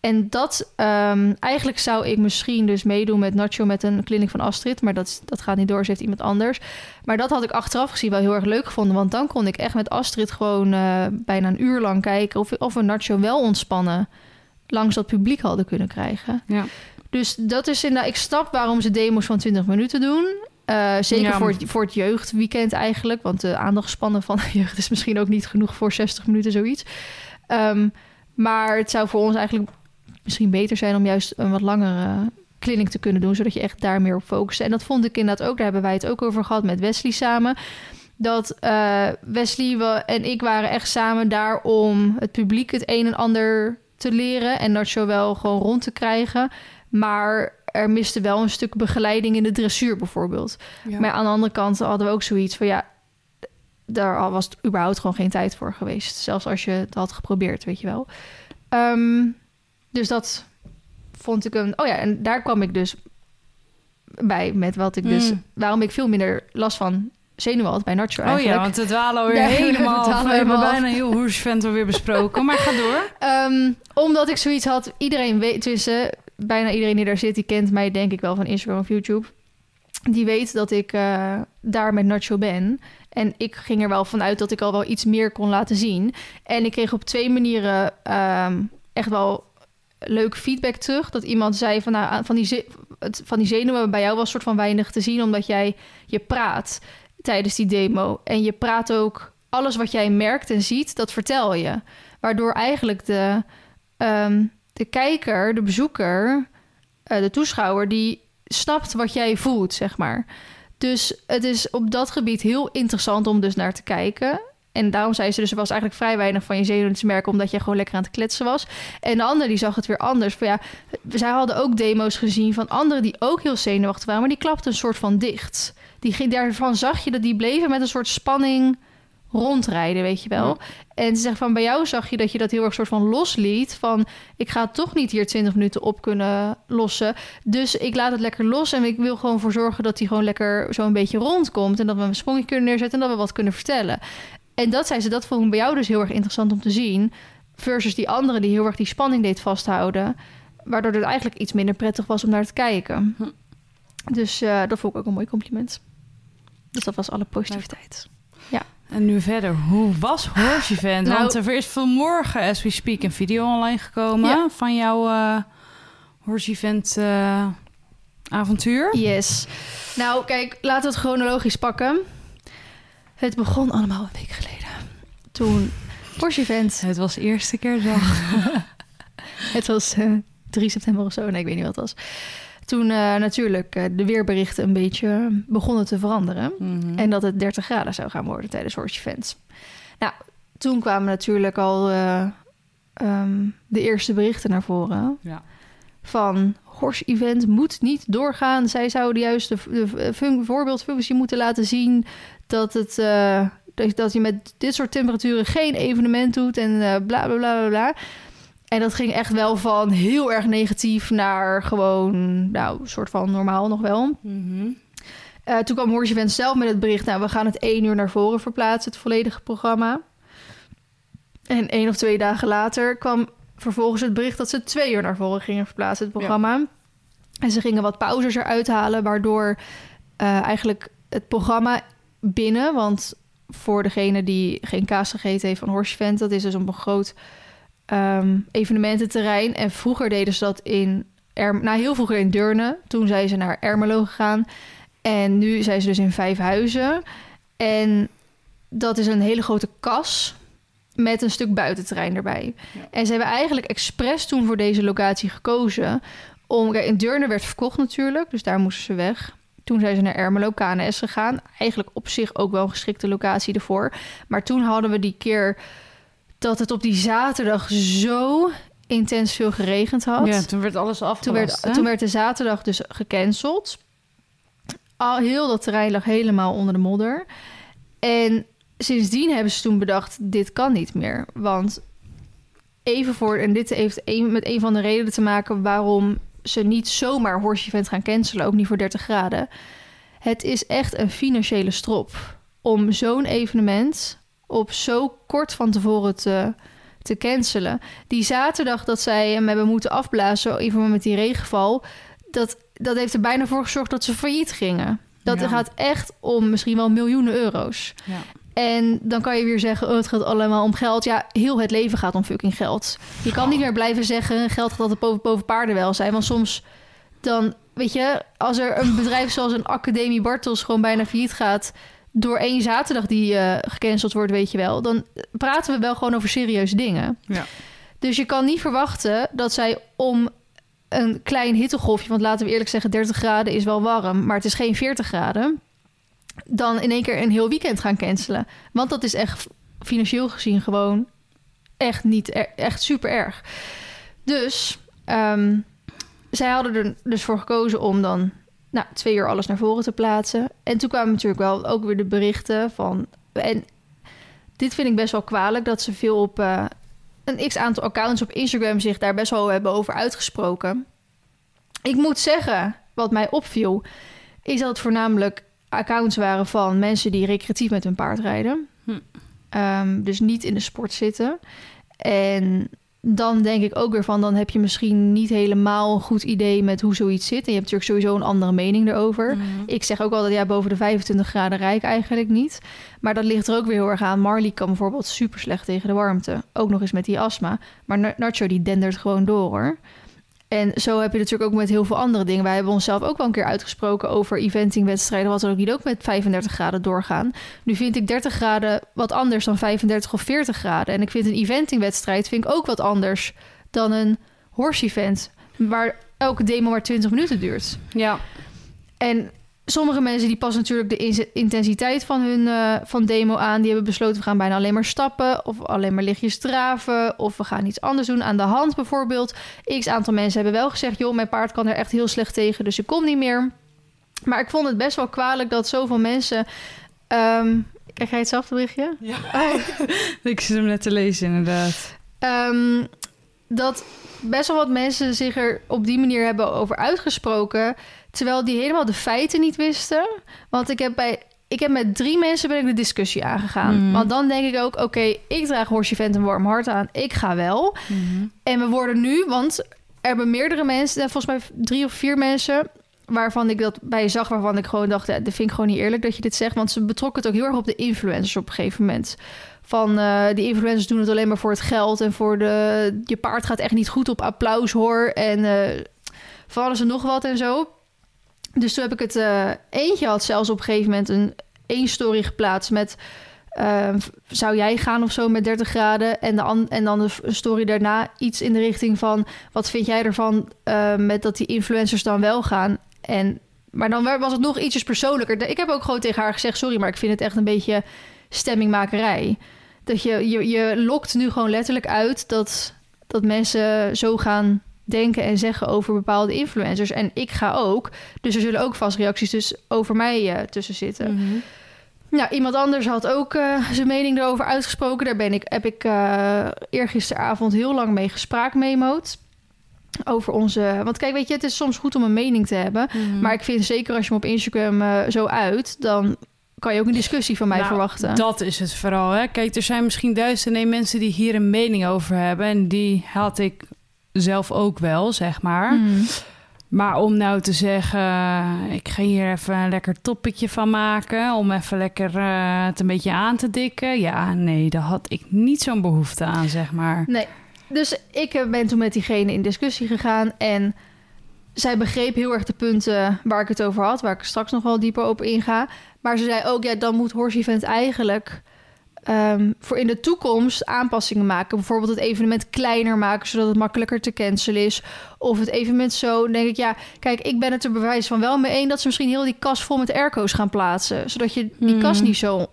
En dat, ehm, eigenlijk zou ik misschien dus meedoen met Nacho met een kliniek van Astrid. Maar dat, dat gaat niet door, ze heeft iemand anders. Maar dat had ik achteraf gezien wel heel erg leuk gevonden. Want dan kon ik echt met Astrid gewoon eh, bijna een uur lang kijken... of, of we Nacho wel ontspannen langs dat publiek hadden kunnen krijgen. Ja. Dus dat is inderdaad... Ik snap waarom ze demos van 20 minuten doen. Eh, zeker Ja. voor, het, voor het jeugdweekend eigenlijk. Want de aandachtspannen van de jeugd is misschien ook niet genoeg voor 60 minuten zoiets. Ehm, maar het zou voor ons eigenlijk misschien beter zijn om juist een wat langere clinic te kunnen doen, zodat je echt daar meer op focust. En dat vond ik inderdaad ook, daar hebben wij het ook over gehad met Wesley samen. Dat eh, Wesley we, en ik waren echt samen daar om het publiek het een en ander te leren en dat wel gewoon rond te krijgen. Maar er miste wel een stuk begeleiding in de dressuur bijvoorbeeld. Ja. Maar aan de andere kant hadden we ook zoiets van ja, daar was het überhaupt gewoon geen tijd voor geweest. Zelfs als je het had geprobeerd, weet je wel. Ehm, dus dat vond ik een. Oh ja, en daar kwam ik dus bij met wat ik dus. Mm. Waarom ik veel minder last van zenuwen had bij Nacho Oh eigenlijk. ja, want het dwalen alweer helemaal we hebben bijna heel hoersvent alweer besproken. Maar ga door. Ehm, omdat ik zoiets had, iedereen weet, tussen bijna iedereen die daar zit, die kent mij denk ik wel van Instagram of YouTube. Die weet dat ik eh, daar met Nacho ben. En ik ging er wel vanuit dat ik al wel iets meer kon laten zien. En ik kreeg op twee manieren ehm, echt wel leuk feedback terug. Dat iemand zei van, nou, van, die, het- van die zenuwen bij jou was soort van weinig te zien, omdat jij je praat tijdens die demo. En je praat ook alles wat jij merkt en ziet, dat vertel je. Waardoor eigenlijk de, ehm, de kijker, de bezoeker, eh, de toeschouwer, die snapt wat jij voelt, zeg maar. Dus het is op dat gebied heel interessant om dus naar te kijken. En daarom zei ze dus, er was eigenlijk vrij weinig van je zenuwen te merken... omdat jij gewoon lekker aan het kletsen was. En de ander die zag het weer anders. Van ja, zij hadden ook demo's gezien van anderen die ook heel zenuwachtig waren... maar die klapten een soort van dicht. Die, ging- daarvan zag je dat die bleven met een soort spanning rondrijden, weet je wel. En ze zegt van bij jou zag je dat je dat heel erg soort van losliet. Van ik ga toch niet hier 20 minuten op kunnen lossen. Dus ik laat het lekker los. En ik wil gewoon voor zorgen dat hij gewoon lekker zo een beetje rondkomt. En dat we een sprongje kunnen neerzetten en dat we wat kunnen vertellen. En dat zei ze, dat vond ik bij jou dus heel erg interessant om te zien. Versus die andere die heel erg die spanning deed vasthouden. Waardoor het eigenlijk iets minder prettig was om naar te kijken. Hm. Dus eh, dat vond ik ook een mooi compliment. Dus dat was alle positiviteit. En nu verder. Hoe was Horse Event? Nou- Want er is vanmorgen, as we speak, een video online gekomen... Ja. van jouw eh Horse Event eh, avontuur. Yes. Nou, kijk, laten we het chronologisch pakken. Het begon allemaal een week geleden. Toen Porsche Event. Het was eerste kerstdag. het was uh, 3 september of zo. Nee, ik weet niet wat het was. Toen uh, natuurlijk uh, de weerberichten een beetje begonnen te veranderen. Mm -hmm. En dat het 30 graden zou gaan worden tijdens Porsche Events. Nou, toen kwamen natuurlijk al um, de eerste berichten naar voren. Ja. Van Horse Event moet niet doorgaan. Zij zouden juist de, de, de voorbeeldfunctie moeten laten zien dat het uh, dat je met dit soort temperaturen geen evenement doet en uh, bla bla bla bla. En dat ging echt wel van heel erg negatief naar gewoon, nou, een soort van normaal nog wel. -hmm. uh, toen kwam Horse Event zelf met het bericht, nou, we gaan het één uur naar voren verplaatsen, het volledige programma. En één of twee dagen later kwam vervolgens het bericht dat ze twee uur naar voren gingen verplaatsen, het programma. Ja. En ze gingen wat pauzes eruit halen, waardoor uh, eigenlijk het programma binnen, want voor degene die geen kaas gegeten heeft van Horse Event, dat is dus op een groot um, evenemententerrein. En vroeger deden ze dat in, er, nou heel vroeger in Deurne. Toen zijn ze naar Ermelo gegaan. En nu zijn ze dus in Vijfhuizen. En dat is een hele grote kas met een stuk buitenterrein erbij. Ja. En ze hebben eigenlijk expres toen voor deze locatie gekozen. Om, kijk, in Deurne werd verkocht natuurlijk, dus daar moesten ze weg. Toen zijn ze naar Ermelo KNS gegaan. Eigenlijk op zich ook wel een geschikte locatie ervoor. Maar toen hadden we die keer dat het op die zaterdag zo intens veel geregend had. Ja, toen werd alles afgelast. Toen werd, toen werd de zaterdag dus gecanceld. Al heel dat terrein lag helemaal onder de modder. En sindsdien hebben ze toen bedacht, dit kan niet meer. Want even voor, en dit heeft een, met een van de redenen te maken waarom ze niet zomaar Horse Event gaan cancelen, ook niet voor 30 graden. Het is echt een financiële strop om zo'n evenement op zo kort van tevoren te, te cancelen. Die zaterdag dat zij hem hebben moeten afblazen, even met die regenval, dat, dat heeft er bijna voor gezorgd dat ze failliet gingen. Dat Ja. gaat echt om misschien wel miljoenen euro's. Ja. En dan kan je weer zeggen, oh, het gaat allemaal om geld. Ja, heel het leven gaat om fucking geld. Je kan niet meer blijven zeggen, geld gaat altijd boven, boven paardenwelzijn. Want soms dan, weet je, als er een bedrijf zoals een Academie Bartels gewoon bijna failliet gaat... door één zaterdag die eh, gecanceld wordt, weet je wel... dan praten we wel gewoon over serieuze dingen. Ja. Dus je kan niet verwachten dat zij om een klein hittegolfje... want laten we eerlijk zeggen, 30 graden is wel warm... maar het is geen 40 graden... dan in één keer een heel weekend gaan cancelen. Want dat is echt financieel gezien gewoon echt niet echt super erg. Dus ehm, zij hadden er dus voor gekozen om dan nou, twee uur alles naar voren te plaatsen. En toen kwamen natuurlijk wel ook weer de berichten van... En dit vind ik best wel kwalijk, dat ze veel op... eh, een x-aantal accounts op Instagram zich daar best wel hebben over uitgesproken. Ik moet zeggen, wat mij opviel... is dat het voornamelijk accounts waren van mensen die recreatief met hun paard rijden. Hm. Ehm, dus niet in de sport zitten. En dan denk ik ook weer van... dan heb je misschien niet helemaal een goed idee met hoe zoiets zit. En je hebt natuurlijk sowieso een andere mening erover. Mhm. Ik zeg ook altijd, ja, boven de 25 graden rijk eigenlijk niet. Maar dat ligt er ook weer heel erg aan. Marley kan bijvoorbeeld super slecht tegen de warmte. Ook nog eens met die astma. Maar Na- Nacho, die dendert gewoon door, hoor. En zo heb je natuurlijk ook met heel veel andere dingen. Wij hebben onszelf ook wel een keer uitgesproken over eventingwedstrijden. Wat er ook niet ook met 35 graden doorgaan. Nu vind ik 30 graden wat anders dan 35 of 40 graden. En ik vind een eventingwedstrijd vind ik ook wat anders dan een horse event. Waar elke demo maar 20 minuten duurt. Ja. En sommige mensen die passen natuurlijk de in- intensiteit van hun eh, van demo aan. Die hebben besloten, we gaan bijna alleen maar stappen. Of alleen maar lichtjes draven. Of we gaan iets anders doen aan de hand bijvoorbeeld. X aantal mensen hebben wel gezegd... joh, mijn paard kan er echt heel slecht tegen, dus ik kom niet meer. Maar ik vond het best wel kwalijk dat zoveel mensen... ehm krijg jij hetzelfde berichtje? ja. Oh. Ik zit hem net te lezen, inderdaad. Ehm, dat best wel wat mensen zich er op die manier hebben over uitgesproken, terwijl die helemaal de feiten niet wisten. Want ik heb bij ik heb met drie mensen ben ik de discussie aangegaan. Mhm. Want dan denk ik ook, oké, ik draag Horse Event een warm hart aan. Ik ga wel. En we worden nu, want er hebben meerdere mensen, eh, volgens mij drie of vier mensen, waarvan ik dat bij zag, waarvan ik gewoon dacht, ja, dat vind ik gewoon niet eerlijk dat je dit zegt. Want ze betrokken het ook heel erg op de influencers op een gegeven moment. Van eh, die influencers doen het alleen maar voor het geld en voor de. Je paard gaat echt niet goed op applaus hoor. En eh van alles en nog wat en zo. Dus toen heb ik het... eh, eentje had zelfs op een gegeven moment een één story geplaatst met... eh, zou jij gaan of zo met 30 graden? En, de en dan de story daarna iets in de richting van... wat vind jij ervan eh, met dat die influencers dan wel gaan? En, maar dan was het nog ietsjes persoonlijker. Ik heb ook gewoon tegen haar gezegd... sorry, maar ik vind het echt een beetje stemmingmakerij. Dat je, je, je lokt nu gewoon letterlijk uit... dat, dat mensen zo gaan denken en zeggen over bepaalde influencers. En ik ga ook. Dus er zullen ook vast reacties dus over mij eh, tussen zitten. Nou, iemand anders had ook eh, zijn mening erover uitgesproken. Daar ben ik, heb ik eh eergisteravond heel lang mee gespraakmemoed. Over onze... Want kijk, weet je, het is soms goed om een mening te hebben. Mhm. Maar ik vind zeker als je hem op Instagram zo uit... dan kan je ook een discussie van mij Nou, verwachten. Dat is het vooral. Hè? Kijk, er zijn misschien duizenden mensen die hier een mening over hebben. En die had ik zelf ook wel, zeg maar. Hmm. Maar om nou te zeggen, ik ga hier even een lekker toppetje van maken. Om even lekker eh, het een beetje aan te dikken. Ja, nee, daar had ik niet zo'n behoefte aan, zeg maar. Nee. Dus ik eh, ben toen met diegene in discussie gegaan. En zij begreep heel erg de punten waar ik het over had. Waar ik straks nog wel dieper op inga. Maar ze zei ook, ja, dan moet Horse Event eigenlijk... ehm, voor in de toekomst aanpassingen maken. Bijvoorbeeld het evenement kleiner maken... zodat het makkelijker te cancelen is. Of het evenement zo. Dan denk ik, ja, kijk, ik ben het er bewijs van wel mee eens... dat ze misschien heel die kast vol met airco's gaan plaatsen. Zodat je die Hmm. kast niet zo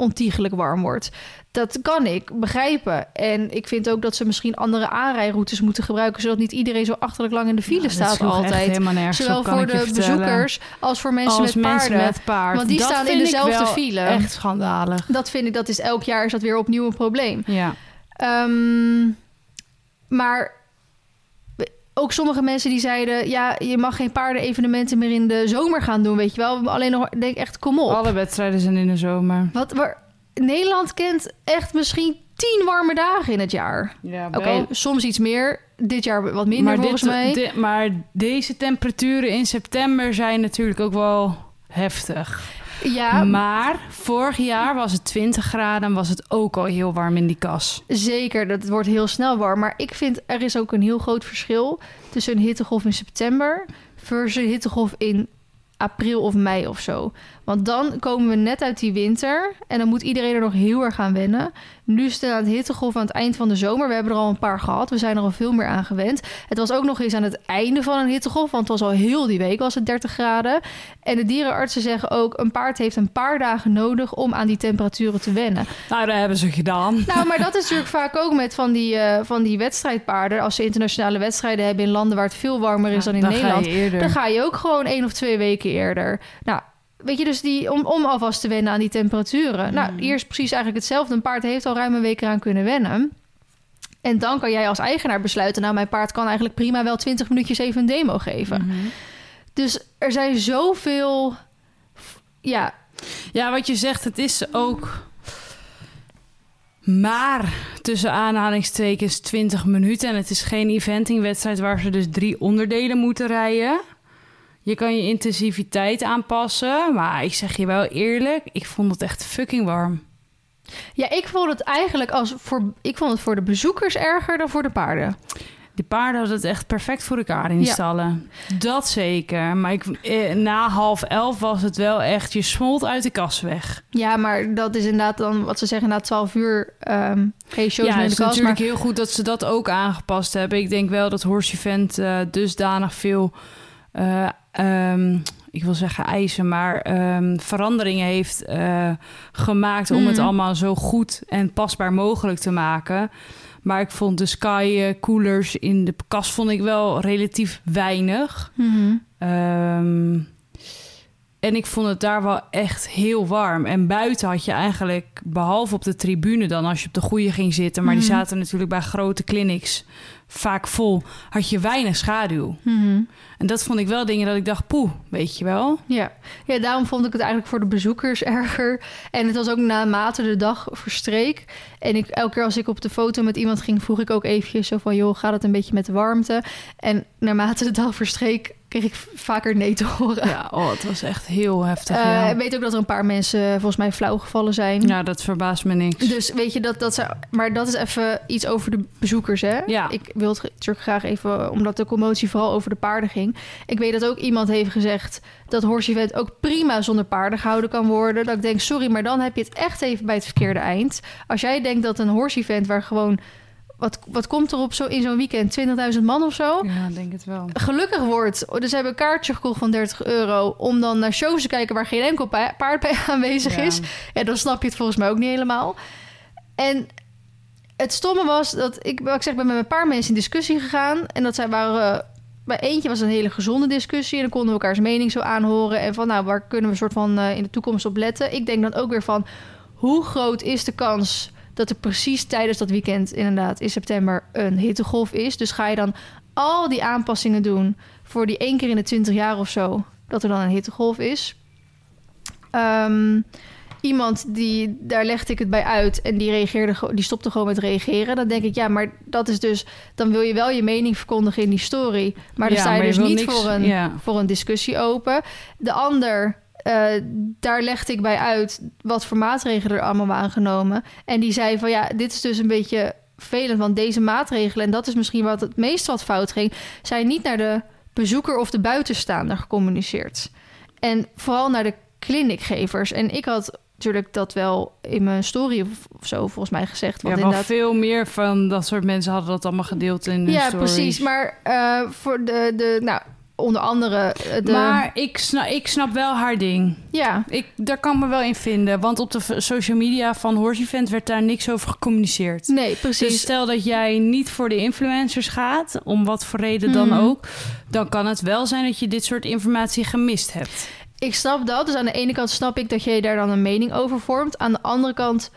ontiegelijk warm wordt. Dat kan ik begrijpen. En ik vind ook dat ze misschien andere aanrijroutes moeten gebruiken... zodat niet iedereen zo achterlijk lang in de file Nou, staat altijd. Zowel op, voor de bezoekers als voor mensen Als met mensen paarden. met paard. Want die Dat staan in dezelfde wel file. Echt schandalig. Dat vind ik, dat is elk jaar is dat weer opnieuw een probleem. Ja. Ehm, maar ook sommige mensen die zeiden... ja, je mag geen paardenevenementen meer in de zomer gaan doen, weet je wel. Alleen nog, denk echt, kom op. Alle wedstrijden zijn in de zomer. Wat, waar, Nederland kent echt misschien tien warme dagen in het jaar. Ja, Oké, soms iets meer. Dit jaar wat minder maar, volgens dit, mij. maar deze temperaturen in september zijn natuurlijk ook wel heftig. ja, Maar vorig jaar was het 20 graden en was het ook al heel warm in die kas. zeker. Dat wordt heel snel warm. Maar ik vind er is ook een heel groot verschil tussen een hittegolf in september versus een hittegolf in april of mei of zo. Want dan komen we net uit die winter en dan moet iedereen er nog heel erg aan wennen. Nu is het aan het hittegolf aan het eind van de zomer. We hebben er al een paar gehad. We zijn er al veel meer aan gewend. Het was ook nog eens aan het einde van een hittegolf, want het was al heel die week was het 30 graden. En de dierenartsen zeggen ook een paard heeft een paar dagen nodig om aan die temperaturen te wennen. Nou, dat hebben ze gedaan. Nou, maar dat is natuurlijk vaak ook met van die, eh, van die wedstrijdpaarden. Als ze internationale wedstrijden hebben in landen waar het veel warmer is dan in Dan Nederland. Ga je eerder. Dan ga je ook gewoon één of twee weken eerder. Nou, weet je, dus die, om, om alvast te wennen aan die temperaturen. Nou, hier is precies eigenlijk hetzelfde. Een paard heeft al ruim een week eraan kunnen wennen. En dan kan jij als eigenaar besluiten... nou, mijn paard kan eigenlijk prima wel 20 minuutjes even een demo geven. Mhm. Dus er zijn zoveel... Ja, Ja, wat je zegt, het is ook maar tussen aanhalingstekens 20 minuten. En het is geen eventingwedstrijd waar ze dus drie onderdelen moeten rijden. Je kan je intensiviteit aanpassen. Maar ik zeg je wel eerlijk, ik vond het echt fucking warm. ja, ik vond het eigenlijk als voor... Ik vond het voor de bezoekers erger dan voor de paarden. Die paarden hadden het echt perfect voor elkaar in die Ja. stallen. Dat zeker. Maar ik, eh, na half elf was het wel echt... Je smolt uit de kas weg. Ja, maar dat is inderdaad dan wat ze zeggen na 12 uur. ehm geen shows ja, meer in het de is natuurlijk Maar heel goed dat ze dat ook aangepast hebben. Ik denk wel dat Horse Event eh, dusdanig veel... eh, ehm, ik wil zeggen eisen, maar ehm, veranderingen heeft eh, gemaakt... om het Mhm. allemaal zo goed en pasbaar mogelijk te maken... Maar ik vond de Sky coolers in de kast vond ik wel relatief weinig. Mhm. Ehm, en ik vond het daar wel echt heel warm. En buiten had je eigenlijk, behalve op de tribune dan, als je op de goede ging zitten, maar die Mhm. zaten natuurlijk bij grote clinics vaak vol, had je weinig schaduw. Mhm. En dat vond ik wel dingen dat ik dacht, poeh, weet je wel. Ja. ja, daarom vond ik het eigenlijk voor de bezoekers erger. En het was ook naarmate de dag verstreek. En ik, elke keer als ik op de foto met iemand ging, vroeg ik ook eventjes zo van... joh, gaat het een beetje met de warmte? En naarmate de dag verstreek kreeg ik vaker nee te horen. Ja, oh, het was echt heel heftig. Eh, ja. Ik weet ook dat er een paar mensen volgens mij flauw gevallen zijn. ja, dat verbaast me niks. Dus weet je, dat, dat ze, maar dat is even iets over de bezoekers, hè? Ja. Ik wil het natuurlijk graag even, omdat de commotie vooral over de paarden ging. Ik weet dat ook iemand heeft gezegd dat horse event ook prima zonder paarden gehouden kan worden. Dat ik denk, sorry, maar dan heb je het echt even bij het verkeerde eind. Als jij denkt dat een horse event waar gewoon, wat, wat komt er op zo, in zo'n weekend, 20.000 man of zo? Ja, denk het wel. gelukkig wordt. Dus ze hebben een kaartje gekocht van 30 euro... om dan naar shows te kijken waar geen enkel pa- paard bij aanwezig Ja. is. Ja, dan snap je het volgens mij ook niet helemaal. En het stomme was dat ik, wat ik zeg, ben met een paar mensen in discussie gegaan. En dat zij waren... bij eentje was een hele gezonde discussie. En dan konden we elkaars mening zo aanhoren. En van, nou, waar kunnen we soort van eh, in de toekomst op letten? Ik denk dan ook weer van... hoe groot is de kans dat er precies tijdens dat weekend... inderdaad in september een hittegolf is? Dus ga je dan al die aanpassingen doen... voor die één keer in de 20 jaar of zo... dat er dan een hittegolf is? Ehm, iemand die, daar legde ik het bij uit en die reageerde, ge- die stopte gewoon met reageren. Dan denk ik, ja, maar dat is dus, dan wil je wel je mening verkondigen in die story, maar dan Ja, sta je maar je dus niet niks- voor, een, ja. voor een discussie open. De ander, eh, daar legde ik bij uit wat voor maatregelen er allemaal waren genomen. En die zei van, ja, dit is dus een beetje vervelend, want deze maatregelen, en dat is misschien wat het meest wat fout ging, zijn niet naar de bezoeker of de buitenstaander gecommuniceerd. En vooral naar de clinicgevers. En ik had natuurlijk dat wel in mijn story of, zo volgens mij gezegd. Want inderdaad, veel meer van dat soort mensen hadden dat allemaal gedeeld in hun ja, stories. precies. Maar eh, voor de, de, nou, onder andere eh, de... Maar ik snap, ik snap wel haar ding. ja, Ik, daar kan ik me wel in vinden. Want op de social media van Horse Event werd daar niks over gecommuniceerd. nee, precies. Dus stel dat jij niet voor de influencers gaat, om wat voor reden dan Mhm. ook, dan kan het wel zijn dat je dit soort informatie gemist hebt. Ik snap dat. Dus aan de ene kant snap ik dat je daar dan een mening over vormt. Aan de andere kant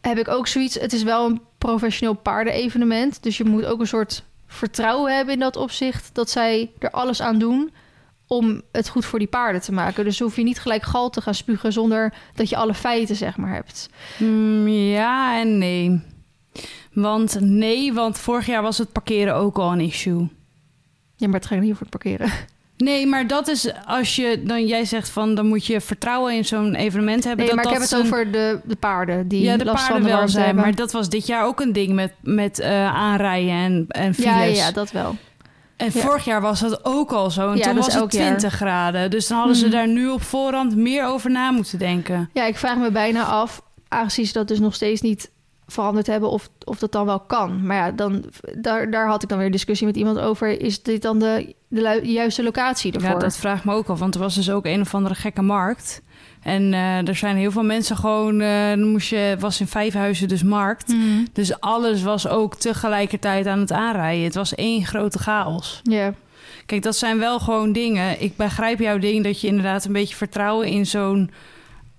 heb ik ook zoiets... Het is wel een professioneel paardenevenement. Dus je moet ook een soort vertrouwen hebben in dat opzicht... dat zij er alles aan doen om het goed voor die paarden te maken. Dus hoef je niet gelijk gal te gaan spugen... zonder dat je alle feiten, zeg maar, hebt. Mm, ja en nee. Want nee, want vorig jaar was het parkeren ook al een issue. Ja, maar het gaat niet voor het parkeren. Nee, maar dat is als je dan jij zegt van dan moet je vertrouwen in zo'n evenement hebben. Nee, dat maar ik heb het een- over de, de paarden... die ja, de last van paarden de wel zijn, hebben. maar dat was dit jaar ook een ding met, met eh, aanrijden en, en files. ja, ja, dat wel. En Ja. vorig jaar was dat ook al zo. En Ja, toen dat was het elk jaar. 20 graden. Dus dan hadden ze Hmm. daar nu op voorhand meer over na moeten denken. Ja, ik vraag me bijna af, aangezien ze dat dus nog steeds niet veranderd hebben, of, of dat dan wel kan. Maar ja, dan, daar, daar had ik dan weer discussie met iemand over. Is dit dan de, de juiste locatie ervoor? Ja, dat vraagt me ook al. Want er was dus ook een of andere gekke markt. En eh, er zijn heel veel mensen gewoon... dan moest je, was in Vijfhuizen dus markt. Mhm. Dus alles was ook tegelijkertijd aan het aanrijden. Het was één grote chaos. Ja, Kijk, dat zijn wel gewoon dingen. Ik begrijp jouw ding dat je inderdaad een beetje vertrouwen in zo'n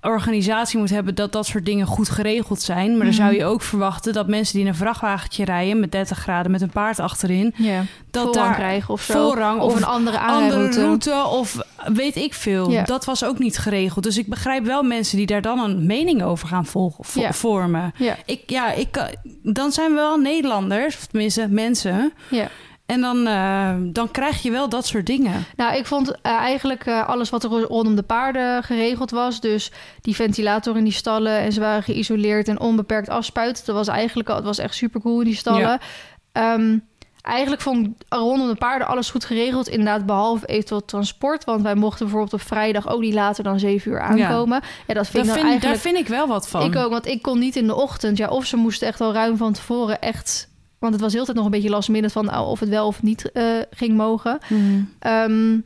organisatie moet hebben dat dat soort dingen goed geregeld zijn. Maar dan Mhm. zou je ook verwachten dat mensen die in een vrachtwagentje rijden met 30 graden met een paard achterin, ja. dat voorrang daar krijgen of zo. voorrang of, of een andere andere route of weet ik veel. Dat was ook niet geregeld. Dus ik begrijp wel mensen die daar dan een mening over gaan volgen, vo- vormen. Ik, ja, ik, kan- dan zijn we wel Nederlanders, of tenminste mensen. ja. En dan, eh, dan krijg je wel dat soort dingen. Nou, ik vond eh, eigenlijk eh, alles wat er rondom de paarden geregeld was. Dus die ventilator in die stallen en ze waren geïsoleerd en onbeperkt afspuiten. Dat was eigenlijk al, het was echt super cool in die stallen. Ja. Ehm, eigenlijk vond ik rondom de paarden alles goed geregeld. Inderdaad, behalve eventueel transport. Want wij mochten bijvoorbeeld op vrijdag ook niet later dan 7 uur aankomen. Ja, dat vind Daar ik vind, eigenlijk... daar vind ik wel wat van. Ik ook, want ik kon niet in de ochtend. Ja, of ze moesten echt wel ruim van tevoren echt... Want het was heel tijd nog een beetje last minute van oh, of het wel of niet eh, ging mogen. Mhm. Ehm,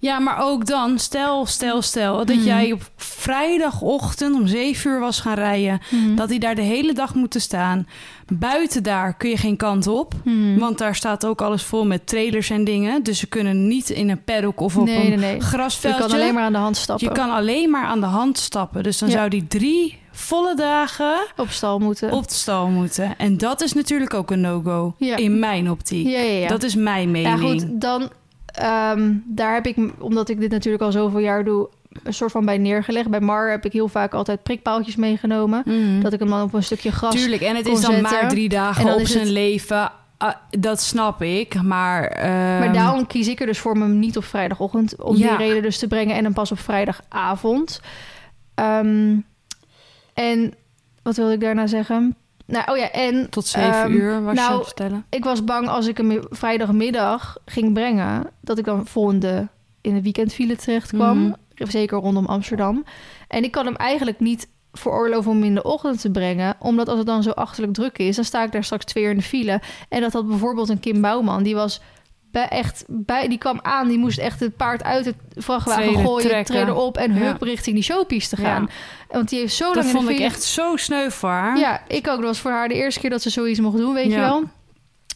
Ja, maar ook dan, stel, stel, stel... dat Mhm. jij op vrijdagochtend om 7 uur was gaan rijden... mhm. dat hij daar de hele dag moet staan. Buiten daar kun je geen kant op... Want daar staat ook alles vol met trailers en dingen. Dus ze kunnen niet in een paddock of op nee, een nee, nee. Je grasveldje. kan alleen maar aan de hand stappen. Je kan alleen maar aan de hand stappen. Dus dan Ja. zou die drie volle dagen op stal moeten. op stal moeten. En dat is natuurlijk ook een no-go. Ja. In mijn optiek. Ja, ja, ja. Dat is mijn ja, mening. goed, dan... ehm, daar heb ik, omdat ik dit natuurlijk al zoveel jaar doe... een soort van bij neergelegd. Bij Mar heb ik heel vaak altijd prikpaaltjes meegenomen. Mhm. Dat ik hem dan op een stukje gras... Tuurlijk, en het is dan zetten. maar drie dagen En dan op zijn het- leven. ah, dat snap ik, maar... ehm, Maar daarom kies ik er dus voor om hem niet op vrijdagochtend... om Ja. die reden dus te brengen en dan pas op vrijdagavond. Ehm, en wat wilde ik daarna zeggen? Nou, oh ja, en Tot zeven Ehm, uur was je nou, het vertellen. ik was bang als ik hem vrijdagmiddag ging brengen... dat ik dan volgende in de weekendfile terecht kwam. Mhm. Zeker rondom Amsterdam. En ik kan hem eigenlijk niet veroorloven om in de ochtend te brengen. Omdat als het dan zo achterlijk druk is... dan sta ik daar straks twee uur in de file. En dat had bijvoorbeeld een Kim Bouwman. Die was bij echt bij, die kwam aan, die moest echt het paard uit het vrachtwagen gooien, trekken. op en Ja. hup richting die showpiece te gaan. Want die heeft zo Dat lang de vond ik echt zo sneu voor haar. Ja, ik ook. Dat was voor haar de eerste keer dat ze zoiets mocht doen, weet je wel.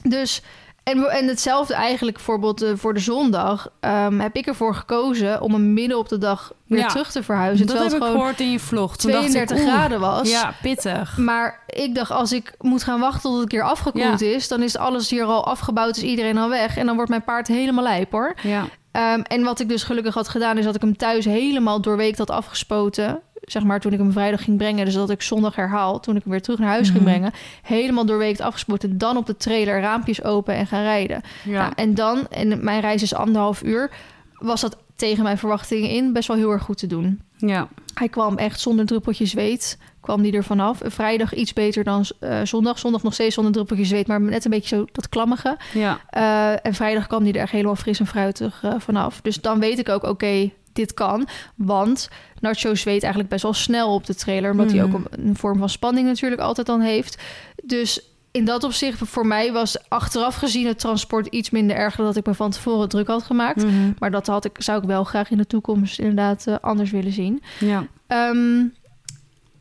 Dus en, en hetzelfde eigenlijk bijvoorbeeld eh, voor de zondag ehm, heb ik ervoor gekozen om hem midden op de dag weer Ja. terug te verhuizen. dat terwijl heb ik het gewoon gehoord in je vlog. Toen dacht ik, 32 oeh, graden was. Ja, pittig. Maar ik dacht, als ik moet gaan wachten tot het een keer afgekoeld is, dan is alles hier al afgebouwd, is iedereen al weg. En dan wordt mijn paard helemaal lijp hoor. Ja. Ehm, en wat ik dus gelukkig had gedaan, is dat ik hem thuis helemaal doorweekt had afgespoten. Zeg maar toen ik hem vrijdag ging brengen. Dus dat ik zondag herhaal, toen ik hem weer terug naar huis ging Mhm. brengen. Helemaal doorweekt afgespoten. Dan op de trailer raampjes open en gaan rijden. Ja. Nou, en dan, en mijn reis is anderhalf uur, was dat tegen mijn verwachtingen in best wel heel erg goed te doen. ja. Hij kwam echt zonder druppeltje zweet. Kwam die er vanaf. Vrijdag iets beter dan eh, zondag. Zondag nog steeds zonder druppeltje zweet. Maar net een beetje zo dat klammige. Ja. Eh, en vrijdag kwam die er echt helemaal fris en fruitig eh, vanaf. Dus dan weet ik ook, oké, dit kan. Want Nacho zweet eigenlijk best wel snel op de trailer. Omdat hij Mhm. ook een, een vorm van spanning natuurlijk altijd dan heeft. Dus in dat opzicht, voor mij was achteraf gezien het transport iets minder erg... dan dat ik me van tevoren druk had gemaakt. Mhm. Maar dat had ik, zou ik wel graag in de toekomst inderdaad anders willen zien. ja. Ehm,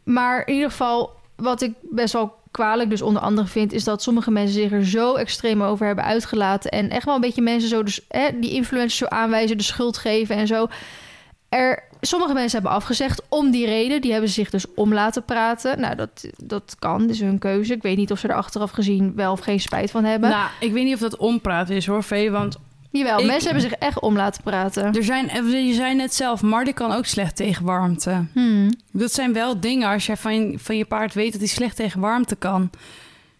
maar in ieder geval, wat ik best wel kwalijk dus onder andere vind... is dat sommige mensen zich er zo extreem over hebben uitgelaten... en echt wel een beetje mensen zo, dus, hè, die influencers zo aanwijzen, de schuld geven en zo. Er, sommige mensen hebben afgezegd om die reden. Die hebben zich dus om laten praten. Nou, dat, dat kan, dat is hun keuze. Ik weet niet of ze er achteraf gezien wel of geen spijt van hebben. Nou, ik weet niet of dat ompraten is hoor, Vee. Want Jawel, ik- mensen hebben zich echt om laten praten. er zijn, eh, je zei net zelf, Marty kan ook slecht tegen warmte. Hmm. Dat zijn wel dingen, als jij van, van je paard weet dat hij slecht tegen warmte kan...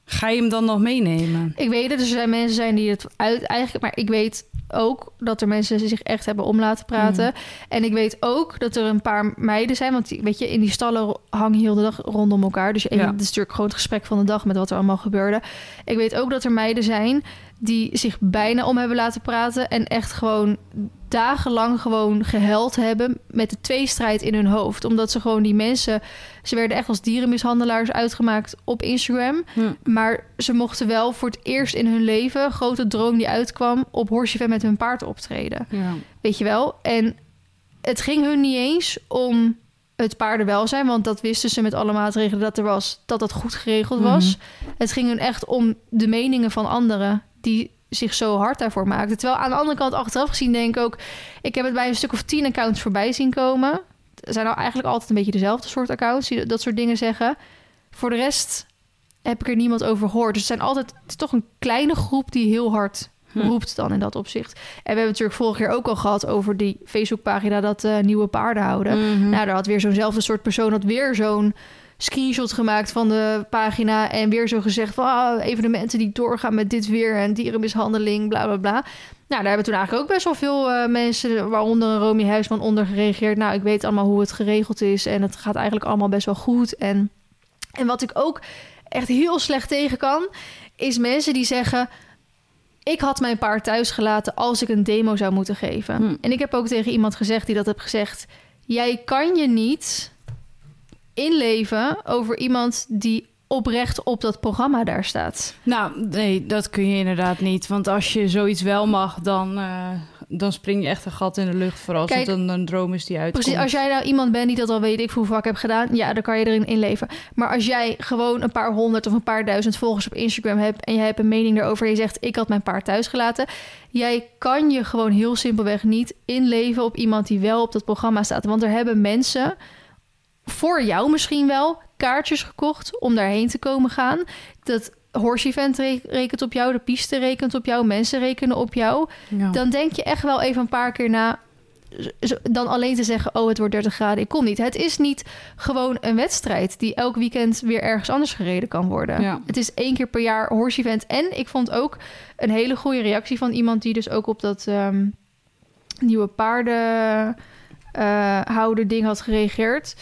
ga je hem dan nog meenemen? Ik weet het, er zijn mensen zijn die het uit eigenlijk, maar ik weet ook dat er mensen zich echt hebben om laten praten. Mm. En ik weet ook dat er een paar meiden zijn, want weet je, in die stallen hangen heel de dag rondom elkaar. Dus je- Ja. het is natuurlijk gewoon het gesprek van de dag met wat er allemaal gebeurde. Ik weet ook dat er meiden zijn die zich bijna om hebben laten praten en echt gewoon dagenlang gewoon gehuild hebben met de tweestrijd in hun hoofd. Omdat ze gewoon die mensen, ze werden echt als dierenmishandelaars uitgemaakt op Instagram. Hm. Maar ze mochten wel voor het eerst in hun leven, grote droom die uitkwam, op Horsjeven met hun paard optreden. Ja. Weet je wel? En het ging hun niet eens om het paardenwelzijn, want dat wisten ze met alle maatregelen dat er was, dat dat goed geregeld was. Het ging hun echt om de meningen van anderen die zich zo hard daarvoor maakten. Terwijl aan de andere kant achteraf gezien denk ik ook, ik heb het bij een stuk of tien accounts voorbij zien komen. Het zijn nou eigenlijk altijd een beetje dezelfde soort accounts die dat soort dingen zeggen. Voor de rest heb ik er niemand over gehoord. Dus het zijn altijd het is toch een kleine groep die heel hard Hm. roept dan in dat opzicht. En we hebben natuurlijk vorig jaar ook al gehad over die Facebookpagina dat eh, nieuwe paarden houden. Mhm. Nou, daar had weer zo'nzelfde soort persoon had weer zo'n screenshot gemaakt van de pagina en weer zo gezegd van ah, evenementen die doorgaan met dit weer en dierenmishandeling, bla bla bla. Nou, daar hebben toen eigenlijk ook best wel veel eh, mensen, waaronder Romy Huisman, onder gereageerd. Nou, ik weet allemaal hoe het geregeld is en het gaat eigenlijk allemaal best wel goed. En, en wat ik ook echt heel slecht tegen kan, is mensen die zeggen... ik had mijn paard thuis gelaten als ik een demo zou moeten geven. Hm. En ik heb ook tegen iemand gezegd die dat heb gezegd... jij kan je niet inleven over iemand die oprecht op dat programma daar staat. Nou, nee, dat kun je inderdaad niet. Want als je zoiets wel mag, dan, eh, dan spring je echt een gat in de lucht. Vooral als het een, een droom is die uitkomt. Precies, als jij nou iemand bent die dat al weet ik hoe vaak heb gedaan, ja, dan kan je erin inleven. Maar als jij gewoon een paar honderd of een paar duizend volgers op Instagram hebt en je hebt een mening daarover en je zegt ik had mijn paard thuis gelaten, jij kan je gewoon heel simpelweg niet inleven op iemand die wel op dat programma staat. Want er hebben mensen voor jou misschien wel kaartjes gekocht om daarheen te komen gaan. Dat Horse Event re- rekent op jou, de piste rekent op jou, mensen rekenen op jou Ja. dan denk je echt wel even een paar keer na. dan alleen te zeggen: Oh, het wordt 30 graden, ik kom niet. Het is niet gewoon een wedstrijd die elk weekend weer ergens anders gereden kan worden. Ja. Het is één keer per jaar horse event. En ik vond ook een hele goede reactie van iemand die dus ook op dat ehm, nieuwe paardenhouder houder ding had gereageerd.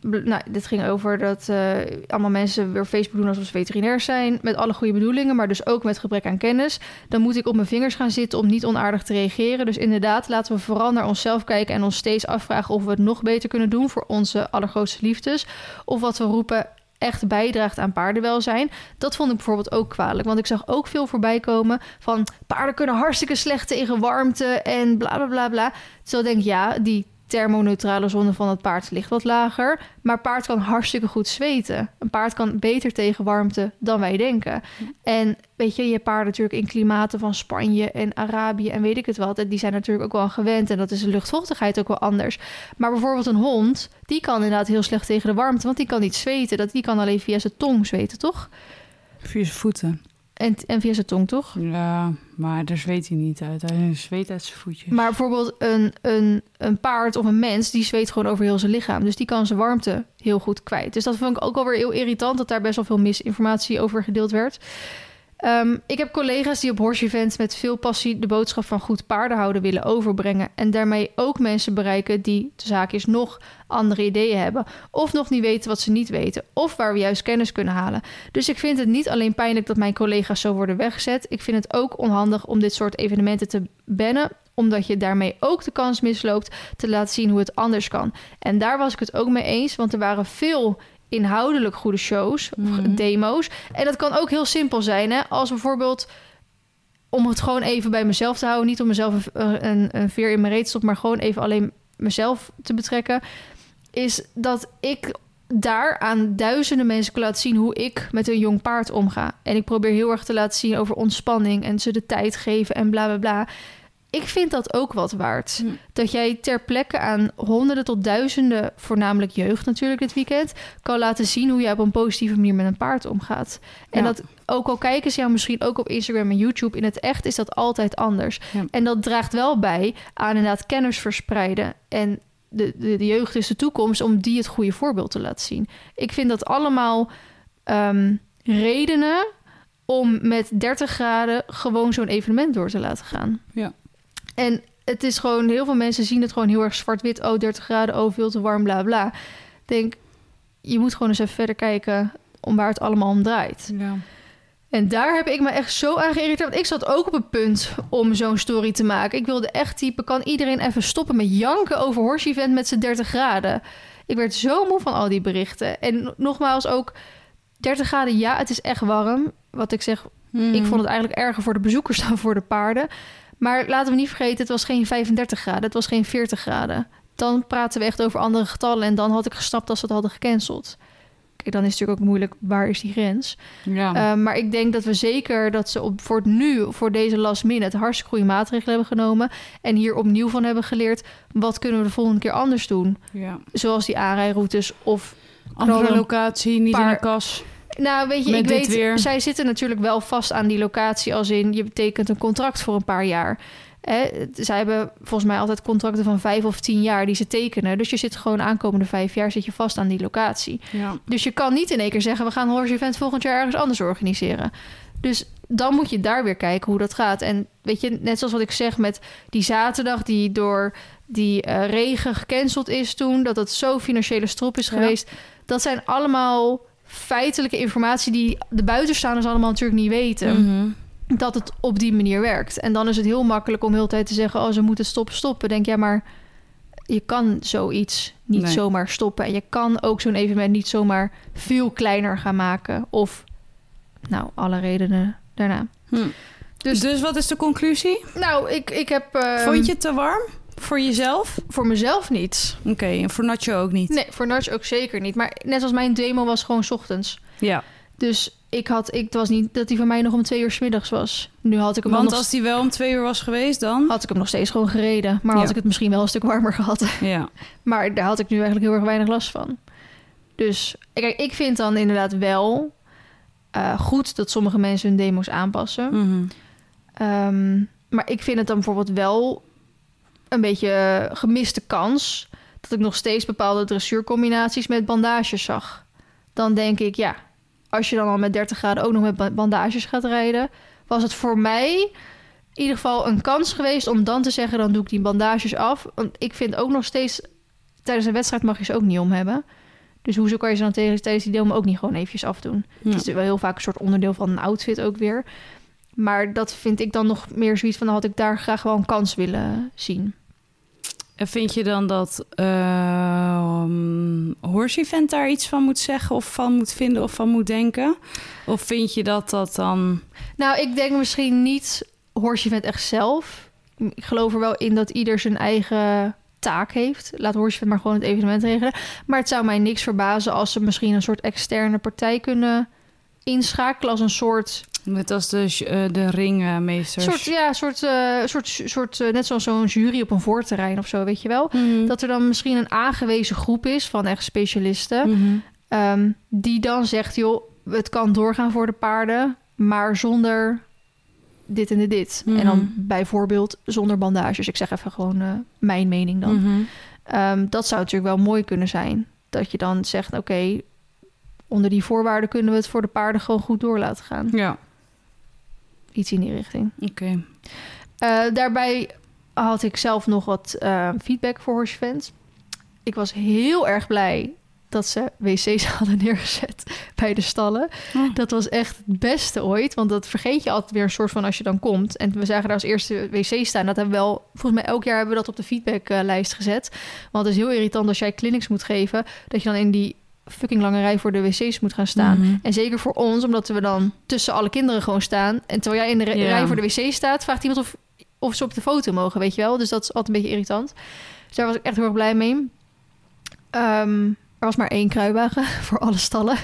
Bl- nou, dit ging over dat eh, allemaal mensen weer Facebook doen alsof ze veterinair zijn. Met alle goede bedoelingen, maar dus ook met gebrek aan kennis. Dan moet ik op mijn vingers gaan zitten om niet onaardig te reageren. Dus inderdaad, laten we vooral naar onszelf kijken en ons steeds afvragen of we het nog beter kunnen doen voor onze allergrootste liefdes. Of wat we roepen echt bijdraagt aan paardenwelzijn. Dat vond ik bijvoorbeeld ook kwalijk. Want ik zag ook veel voorbij komen van... paarden kunnen hartstikke slecht tegen warmte en bla bla bla bla. Terwijl ik denk, ja, die thermoneutrale zone van het paard ligt wat lager. Maar paard kan hartstikke goed zweten. Een paard kan beter tegen warmte dan wij denken. En weet je, je paarden natuurlijk in klimaten van Spanje en Arabië en weet ik het wat. En die zijn natuurlijk ook wel gewend. En dat is de luchtvochtigheid ook wel anders. Maar bijvoorbeeld een hond, die kan inderdaad heel slecht tegen de warmte. Want die kan niet zweten. Dat, die kan alleen via zijn tong zweten, toch? Via zijn voeten. En, en via zijn tong, toch? Ja, maar daar zweet hij niet uit. Hij zweet uit zijn voetjes. Maar bijvoorbeeld een, een, een paard of een mens, die zweet gewoon over heel zijn lichaam. Dus die kan zijn warmte heel goed kwijt. Dus dat vond ik ook wel weer heel irritant, dat daar best wel veel misinformatie over gedeeld werd. Ehm, ik heb collega's die op horse events met veel passie de boodschap van goed paardenhouden willen overbrengen. En daarmee ook mensen bereiken die, de zaak is, nog andere ideeën hebben. Of nog niet weten wat ze niet weten. Of waar we juist kennis kunnen halen. Dus ik vind het niet alleen pijnlijk dat mijn collega's zo worden weggezet. Ik vind het ook onhandig om dit soort evenementen te bannen omdat je daarmee ook de kans misloopt te laten zien hoe het anders kan. En daar was ik het ook mee eens, want er waren veel inhoudelijk goede shows, of Mhm. demo's. En dat kan ook heel simpel zijn, hè? Als bijvoorbeeld om het gewoon even bij mezelf te houden, niet om mezelf een, een, een veer in mijn reet te stoppen, maar gewoon even alleen mezelf te betrekken, is dat ik daar aan duizenden mensen kan laten zien hoe ik met een jong paard omga. En ik probeer heel erg te laten zien over ontspanning en ze de tijd geven en bla bla bla. Ik vind dat ook wat waard. Hm. Dat jij ter plekke aan honderden tot duizenden, voornamelijk jeugd natuurlijk dit weekend, kan laten zien hoe jij op een positieve manier met een paard omgaat. En Ja. dat ook al kijken ze jou misschien ook op Instagram en YouTube, in het echt is dat altijd anders. Ja. En dat draagt wel bij aan inderdaad kennis verspreiden. En de, de, de jeugd is de toekomst om die het goede voorbeeld te laten zien. Ik vind dat allemaal ehm, redenen om met 30 graden gewoon zo'n evenement door te laten gaan. Ja. En het is gewoon, heel veel mensen zien het gewoon heel erg zwart-wit. Oh, 30 graden, oh, veel te warm, bla bla. Ik denk, je moet gewoon eens even verder kijken om waar het allemaal om draait. Ja. En daar heb ik me echt zo aan geïrriteerd. Want ik zat ook op het punt om zo'n story te maken. Ik wilde echt typen, kan iedereen even stoppen met janken over horse event met z'n 30 graden? Ik werd zo moe van al die berichten. En nogmaals ook, 30 graden, ja, het is echt warm. Wat ik zeg, ik vond het eigenlijk erger voor de bezoekers dan voor de paarden. Maar laten we niet vergeten, het was geen 35 graden, het was geen 40 graden. Dan praten we echt over andere getallen en dan had ik gesnapt als ze het hadden gecanceld. Kijk, dan is het natuurlijk ook moeilijk, waar is die grens? Ja. Uh, maar ik denk dat we zeker dat ze op, voor het nu, voor deze last minute, hartstikke goede maatregelen hebben genomen. En hier opnieuw van hebben geleerd. Wat kunnen we de volgende keer anders doen? ja. Zoals die aanrijroutes of Andere locatie, niet in een kas. Nou, weet je, Met ik weet, weer. zij zitten natuurlijk wel vast aan die locatie, als in je betekent een contract voor een paar jaar. Hè, zij hebben volgens mij altijd contracten van vijf of tien jaar die ze tekenen. Dus je zit gewoon aankomende vijf jaar zit je vast aan die locatie. Ja. Dus je kan niet in één keer zeggen: we gaan horse event volgend jaar ergens anders organiseren. Dus dan moet je daar weer kijken hoe dat gaat. En weet je, net zoals wat ik zeg met die zaterdag die door die eh, regen gecanceld is toen, dat het zo financiële strop is Ja. geweest. Dat zijn allemaal feitelijke informatie die de buitenstaanders allemaal natuurlijk niet weten. Mhm. Dat het op die manier werkt. En dan is het heel makkelijk om heel de tijd te zeggen: oh, ze moeten stoppen, stoppen. Denk ja, maar je kan zoiets niet Nee. zomaar stoppen. En je kan ook zo'n evenement niet zomaar veel kleiner gaan maken. Of, nou, alle redenen daarna. Hm. Dus- Dus, wat is de conclusie? Nou, ik, ik heb. ehm, Vond je het te warm? Voor jezelf? Voor mezelf niet. Oké, en voor Nacho ook niet? Nee, voor Narts ook zeker niet. Maar net als mijn demo was gewoon 's ochtends. Ja, Dus ik had, ik, het was niet dat die van mij nog om twee uur 's middags was. Nu had ik hem want nog, als die wel om twee uur was geweest dan? had ik hem nog steeds gewoon gereden. Maar had ik het misschien wel een stuk warmer gehad. Ja. Maar daar had ik nu eigenlijk heel erg weinig last van. Dus kijk, ik vind dan inderdaad wel eh, goed dat sommige mensen hun demo's aanpassen. Ehm, Maar ik vind het dan bijvoorbeeld wel een beetje gemiste kans... dat ik nog steeds bepaalde dressuurcombinaties met bandages zag. Dan denk ik, ja, als je dan al met 30 graden ook nog met bandages gaat rijden... was het voor mij in ieder geval een kans geweest om dan te zeggen... dan doe ik die bandages af. Want ik vind ook nog steeds... tijdens een wedstrijd mag je ze ook niet om hebben... Dus hoezo kan je ze dan tijdens die deel ook niet gewoon eventjes afdoen? Het is wel heel vaak een soort onderdeel van een outfit ook weer. Maar dat vind ik dan nog meer zoiets van... dan had ik daar graag wel een kans willen zien. En vind je dan dat uh, daar iets van moet zeggen... of van moet vinden of van moet denken? Of vind je dat dat dan... Nou, ik denk misschien niet Horse Event echt zelf. Ik geloof er wel in dat ieder zijn eigen taak heeft. Laat Horse maar gewoon het evenement regelen. Maar het zou mij niks verbazen als ze misschien een soort externe partij kunnen inschakelen als een soort. Net als de, uh, de ringmeesters. Soort, ja, soort, uh, soort, soort uh, net zoals zo'n jury op een voorterrein of zo, weet je wel. Mhm. Dat er dan misschien een aangewezen groep is van echt specialisten. Mhm. Ehm, die dan zegt, joh, het kan doorgaan voor de paarden, maar zonder dit en dit. En dan mhm. bijvoorbeeld zonder bandages. Ik zeg even gewoon mijn mening dan. Mm dat zou natuurlijk wel mooi kunnen zijn. Dat je dan zegt, oké, onder die voorwaarden kunnen we het voor de paarden gewoon goed door laten gaan. Ja. Iets in die richting. Oké. Uh, daarbij had ik zelf nog wat uh, feedback voor Horse Fans. Ik was heel erg blij dat ze wc's hadden neergezet bij de stallen. Oh. Dat was echt het beste ooit. Want dat vergeet je altijd weer een soort van als je dan komt. En we zagen daar als eerste wc staan. Dat hebben we wel, volgens mij elk jaar hebben we dat op de feedbacklijst gezet. Want het is heel irritant als jij clinics moet geven. Dat je dan in die fucking lange rij voor de wc's moet gaan staan. Mhm. En zeker voor ons, omdat we dan tussen alle kinderen gewoon staan. En terwijl jij in de rij voor de wc staat, vraagt iemand of, of ze op de foto mogen, weet je wel. Dus dat is altijd een beetje irritant. Dus daar was ik echt heel erg blij mee. Um, er was maar één kruiwagen voor alle stallen.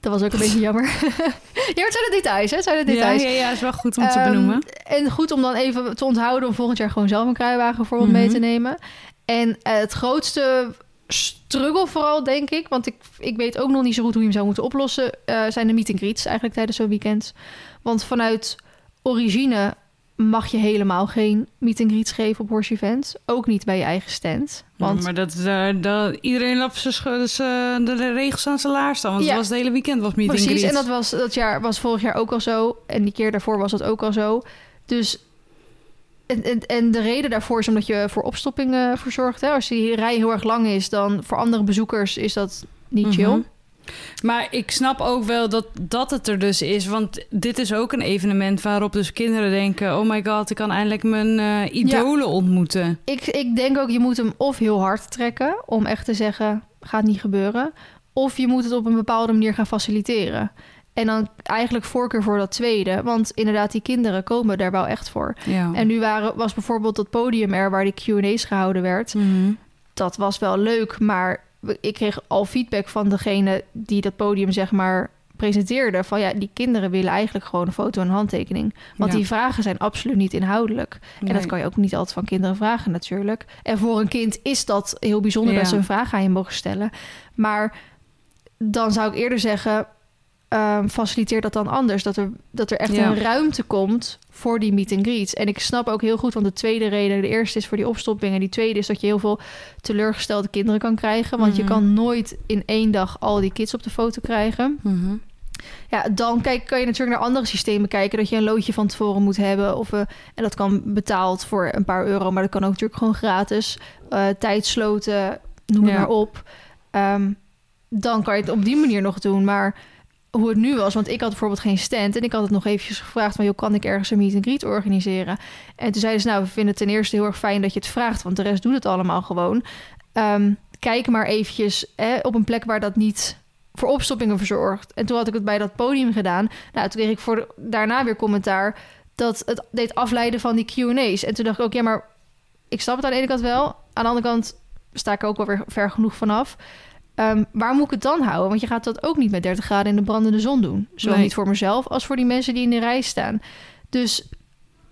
Dat was ook een beetje jammer. ja, het zijn de details, hè? zijn de details. Ja, ja, ja, is wel goed om te ehm, benoemen. En goed om dan even te onthouden om volgend jaar gewoon zelf een kruiwagen voor mm mee te nemen. En uh, het grootste struggle vooral, denk ik, want ik, ik weet ook nog niet zo goed hoe je hem zou moeten oplossen, uh, zijn de meet and greets eigenlijk tijdens zo'n weekend. Want vanuit origine mag je helemaal geen meet and greets geven op horse events. Ook niet bij je eigen stand. Want... maar dat, uh, dat iedereen loopt zijn dus, de regels aan zijn laars staan. Want het was het hele weekend was meet Precies, and greet. en dat was dat jaar was vorig jaar ook al zo. En die keer daarvoor was dat ook al zo. Dus en, en, en de reden daarvoor is omdat je voor opstoppingen verzorgt. Hè? Als die rij heel erg lang is, dan voor andere bezoekers is dat niet chill. Mhm. Maar ik snap ook wel dat, dat het er dus is. Want dit is ook een evenement waarop dus kinderen denken... oh my god, ik kan eindelijk mijn uh, idolen ontmoeten. Ik, ik denk ook, je moet hem of heel hard trekken... om echt te zeggen, gaat niet gebeuren. Of je moet het op een bepaalde manier gaan faciliteren. En dan eigenlijk voorkeur voor dat tweede. Want inderdaad, die kinderen komen daar wel echt voor. Ja. En nu waren, was bijvoorbeeld dat podium er... waar die Q&A's gehouden werd. Mhm. Dat was wel leuk, maar ik kreeg al feedback van degene die dat podium zeg maar presenteerde. Van ja, die kinderen willen eigenlijk gewoon een foto en een handtekening. Want die vragen zijn absoluut niet inhoudelijk. En dat kan je ook niet altijd van kinderen vragen natuurlijk. En voor een kind is dat heel bijzonder dat ze een vraag aan je mogen stellen. Maar dan zou ik eerder zeggen um, faciliteer dat dan anders. Dat er, dat er echt een ruimte komt voor die meet and greets. En ik snap ook heel goed, want de tweede reden, de eerste is voor die opstopping. En die tweede is dat je heel veel teleurgestelde kinderen kan krijgen. Want je mhm. kan nooit in één dag al die kids op de foto krijgen. Mhm. Ja, dan kijk, kan je natuurlijk naar andere systemen kijken. Dat je een loodje van tevoren moet hebben. Of, uh, en dat kan betaald voor een paar euro. Maar dat kan ook natuurlijk gewoon gratis. Uh, tijdsloten, noem maar op. Um, dan kan je het op die manier nog doen. Maar hoe het nu was. Want ik had bijvoorbeeld geen stand. En ik had het nog eventjes gevraagd van... joh, kan ik ergens een meet and greet organiseren? En toen zeiden ze... nou, we vinden het ten eerste heel erg fijn dat je het vraagt... want de rest doet het allemaal gewoon. Um, kijk maar eventjes hè, op een plek waar dat niet voor opstoppingen verzorgt. En toen had ik het bij dat podium gedaan. Nou, toen kreeg ik voor daarna weer commentaar... dat het deed afleiden van die Q&A's. En toen dacht ik ook, ja, maar... ik snap het aan de ene kant wel. Aan de andere kant sta ik ook wel weer ver genoeg vanaf... Um, waar moet ik het dan houden? Want je gaat dat ook niet met 30 graden in de brandende zon doen. Zowel niet voor mezelf als voor die mensen die in de rij staan. Dus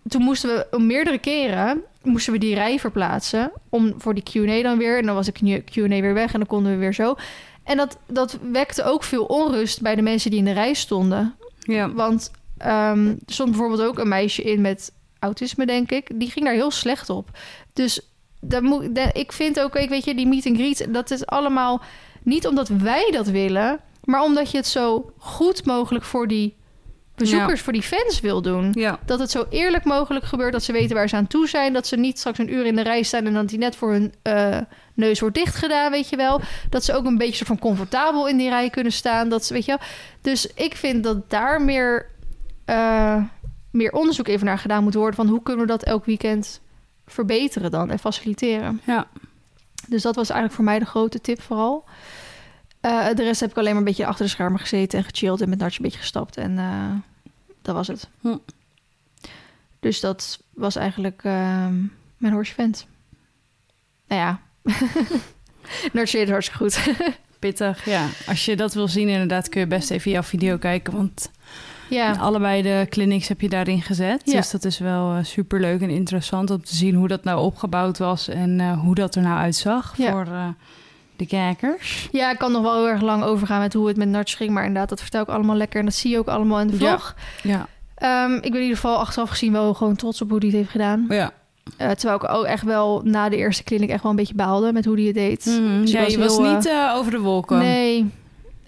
toen moesten we meerdere keren moesten we die rij verplaatsen om voor die Q&A dan weer. En dan was de Q&A weer weg en dan konden we weer zo. En dat, dat wekte ook veel onrust bij de mensen die in de rij stonden. Ja. Want um, er stond bijvoorbeeld ook een meisje in met autisme, denk ik. Die ging daar heel slecht op. Dus dat moet, dat- ik vind ook, ik weet je, die meet and greet, dat is allemaal niet omdat wij dat willen, maar omdat je het zo goed mogelijk voor die bezoekers, voor die fans wil doen. Ja. Dat het zo eerlijk mogelijk gebeurt, dat ze weten waar ze aan toe zijn, dat ze niet straks een uur in de rij staan en dat die net voor hun eh, neus wordt dichtgedaan, weet je wel. Dat ze ook een beetje van comfortabel in die rij kunnen staan, dat ze, weet je wel. Dus ik vind dat daar meer, eh, meer onderzoek even naar gedaan moet worden van hoe kunnen we dat elk weekend verbeteren dan en faciliteren. Ja. Dus dat was eigenlijk voor mij de grote tip vooral. Eh, de rest heb ik alleen maar een beetje achter de schermen gezeten en gechilled en met Nartje een beetje gestapt. En eh, dat was het. Hm. Dus dat was eigenlijk ehm, mijn horse vent. Nou ja. Nartje deed het hartstikke goed. Pittig, ja. Als je dat wil zien, inderdaad, kun je best even jouw video kijken. Want ja. allebei de clinics heb je daarin gezet. Ja. Dus dat is wel super superleuk en interessant om te zien hoe dat nou opgebouwd was en eh, hoe dat er nou uitzag Ja. voor eh, de kijkers. ja, ik kan nog wel heel erg lang overgaan met hoe het met Nartje ging. Maar inderdaad, dat vertel ik allemaal lekker. En dat zie je ook allemaal in de vlog. Ja. Ehm, ik ben in ieder geval achteraf gezien wel gewoon trots op hoe hij het heeft gedaan. Ja. Eh, terwijl ik ook echt wel na de eerste clinic echt wel een beetje baalde met hoe hij het deed. Dus ja, ik je was heel, eh, niet eh, over de wolken. Nee.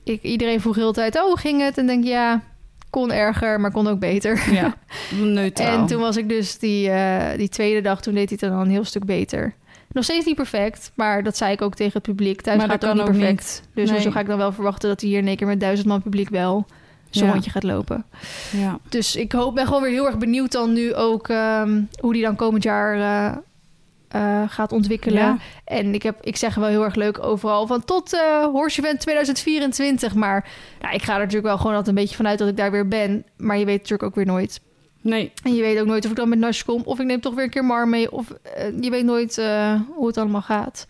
Ik, iedereen vroeg heel de tijd, oh, ging het? En denk ja, kon erger, maar kon ook beter. Ja, neutraal. En toen was ik dus die, die tweede dag, toen deed hij het dan een heel stuk beter. Nog steeds niet perfect, maar dat zei ik ook tegen het publiek. Thuis Maar gaat dat het ook kan niet ook perfect. Dus Nee. hoezo ga ik dan wel verwachten dat hij hier in één keer met duizend man publiek wel zo'n Ja. rondje gaat lopen. Ja. Dus ik hoop, ben gewoon weer heel erg benieuwd dan nu ook ehm, hoe die dan komend jaar eh, eh, gaat ontwikkelen. Ja. En ik, heb, ik zeg wel heel erg leuk overal van tot eh Horse Event 2024. Maar nou, ik ga er natuurlijk wel gewoon altijd een beetje vanuit dat ik daar weer ben. Maar je weet natuurlijk ook weer nooit. Nee. En je weet ook nooit of ik dan met Nash kom. Of ik neem toch weer een keer Mar mee. Of eh, je weet nooit eh, hoe het allemaal gaat.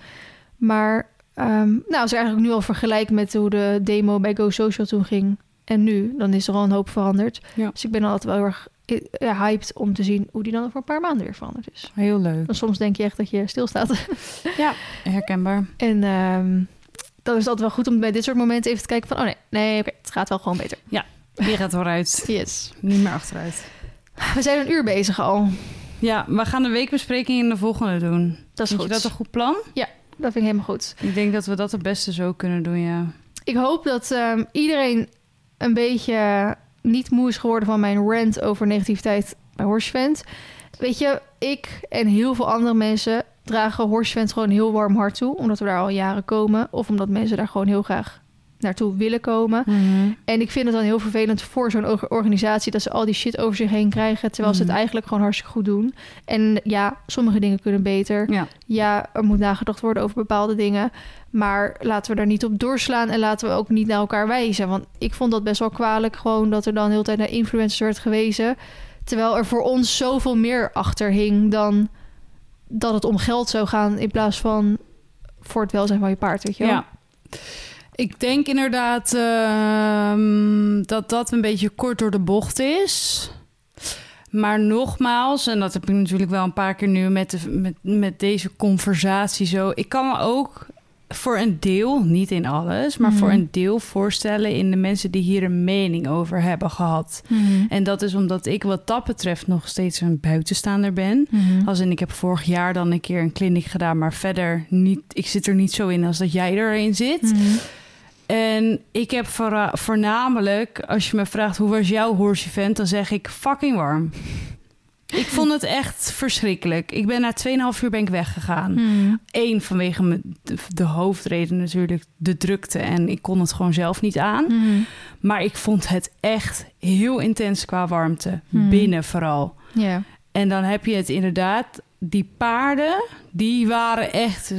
Maar ehm, nou, als ik eigenlijk nu al vergelijk met hoe de demo bij Go Social toen ging. En nu, dan is er al een hoop veranderd. Ja. Dus ik ben altijd wel heel erg eh, ja, hyped om te zien hoe die dan over een paar maanden weer veranderd is. Heel leuk. Want soms denk je echt dat je stilstaat. Ja, herkenbaar. En ehm, dan is het altijd wel goed om bij dit soort momenten even te kijken van... oh nee, nee, oké, het gaat wel gewoon beter. Die gaat vooruit. Yes. Niet meer achteruit. We zijn een uur bezig al. Ja, we gaan de weekbespreking in de volgende doen. Dat is Vind goed. je dat een goed plan? Dat vind ik helemaal goed. Ik denk dat we dat het beste zo kunnen doen, ja. Ik hoop dat ehm, iedereen een beetje niet moe is geworden van mijn rant over negativiteit bij Horsevent. Weet je, ik en heel veel andere mensen dragen Horsevent gewoon heel warm hart toe. Omdat we daar al jaren komen. Of omdat mensen daar gewoon heel graag naartoe willen komen. En ik vind het dan heel vervelend voor zo'n or- organisatie dat ze al die shit over zich heen krijgen. Terwijl ze het Mhm. eigenlijk gewoon hartstikke goed doen. En ja, sommige dingen kunnen beter. Ja, Ja, er moet nagedacht worden over bepaalde dingen. Maar laten we daar niet op doorslaan en laten we ook niet naar elkaar wijzen. Want ik vond dat best wel kwalijk gewoon dat er dan de hele tijd naar influencers werd gewezen. Terwijl er voor ons zoveel meer achter hing dan dat het om geld zou gaan in plaats van voor het welzijn van je paard, weet je wel? ja. Ik denk inderdaad ehm, dat dat een beetje kort door de bocht is. Maar nogmaals, en dat heb ik natuurlijk wel een paar keer nu met, de, met, met deze conversatie zo. Ik kan me ook voor een deel, niet in alles, maar Mhm. voor een deel voorstellen in de mensen die hier een mening over hebben gehad. Mhm. En dat is omdat ik wat dat betreft nog steeds een buitenstaander ben. Mhm. Als in, ik heb vorig jaar dan een keer een kliniek gedaan, maar verder niet. Ik zit er niet zo in als dat jij erin zit. En ik heb voornamelijk, als je me vraagt hoe was jouw horse event, dan zeg ik fucking warm. Ik vond het echt verschrikkelijk. Ik ben na 2,5 uur ben ik weggegaan. Mhm. Eén, vanwege me, de, de hoofdreden natuurlijk, de drukte. En ik kon het gewoon zelf niet aan. Mhm. Maar ik vond het echt heel intens qua warmte. Hmm. Binnen vooral. Ja. En dan heb je het inderdaad, die paarden, die waren echt